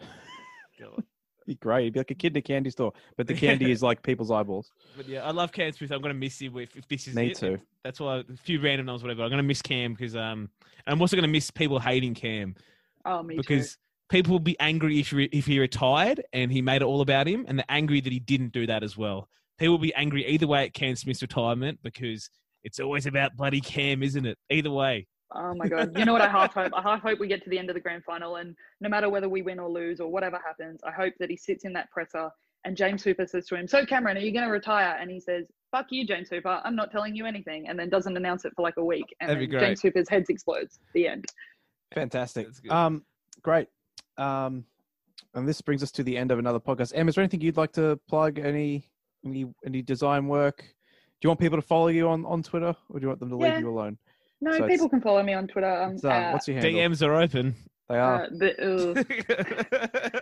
S2: Be great. He'd be like a kid in a candy store, but the candy is like people's eyeballs.
S3: But yeah, I love Cam Smith. I'm going to miss him if, if this is
S2: Me
S3: it.
S2: too.
S3: That's why a few random noms, whatever. I'm going to miss Cam because um, and I'm also going to miss people hating Cam
S5: Oh, me
S3: because people will be angry if he, if he retired and he made it all about him, and they're angry that he didn't do that as well. People will be angry either way at Cam Smith's retirement because it's always about bloody Cam, isn't it? Either way.
S5: Oh my god! You know what I half hope? I half hope we get to the end of the grand final, and no matter whether we win or lose or whatever happens, I hope that he sits in that presser and James Hooper says to him, "So Cameron, are you going to retire?" And he says, "Fuck you, James Hooper. I'm not telling you anything," and then doesn't announce it for like a week, and
S3: That'd be
S5: then
S3: great.
S5: James Hooper's head explodes. The end.
S2: Fantastic. Um, great. Um, and this brings us to the end of another podcast. Em, is there anything you'd like to plug? Any any any design work? Do you want people to follow you on, on Twitter, or do you want them to leave you alone?
S5: No,
S2: So
S5: people can follow me on Twitter. Um,
S2: What's, uh,
S5: uh,
S2: what's your handle?
S3: DMs are open.
S2: They are.
S5: uh, the.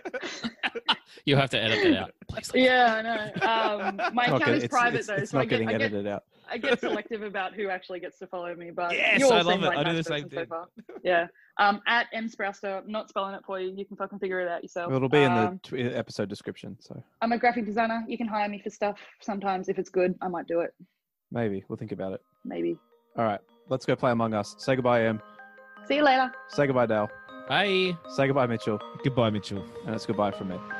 S4: You'll have to edit that out. Please.
S5: yeah, I know. Um, my account
S2: get-
S5: is
S2: it's,
S5: private
S2: it's,
S5: though,
S2: it's
S5: so I
S2: not
S5: get,
S2: getting
S5: I get
S2: edited out.
S5: I get selective about who actually gets to follow me, but
S3: Yes,
S5: you all
S3: I love it.
S5: like
S3: I do the same
S5: person so
S3: thing.
S5: far. Yeah. Um, at M Sprouster, I'm not spelling it for you. You can fucking figure it out yourself.
S2: Well, it'll be in the
S5: Um,
S2: tw- episode description, so
S5: I'm a graphic designer. You can hire me for stuff. Sometimes, if it's good, I might do it.
S2: maybe we'll think about it.
S5: Maybe.
S2: All right, let's go play Among Us. Say goodbye, Em.
S5: See you later.
S2: Say goodbye, Dale.
S4: Bye.
S2: Say goodbye, Mitchell.
S3: Goodbye, Mitchell.
S2: And it's goodbye from me.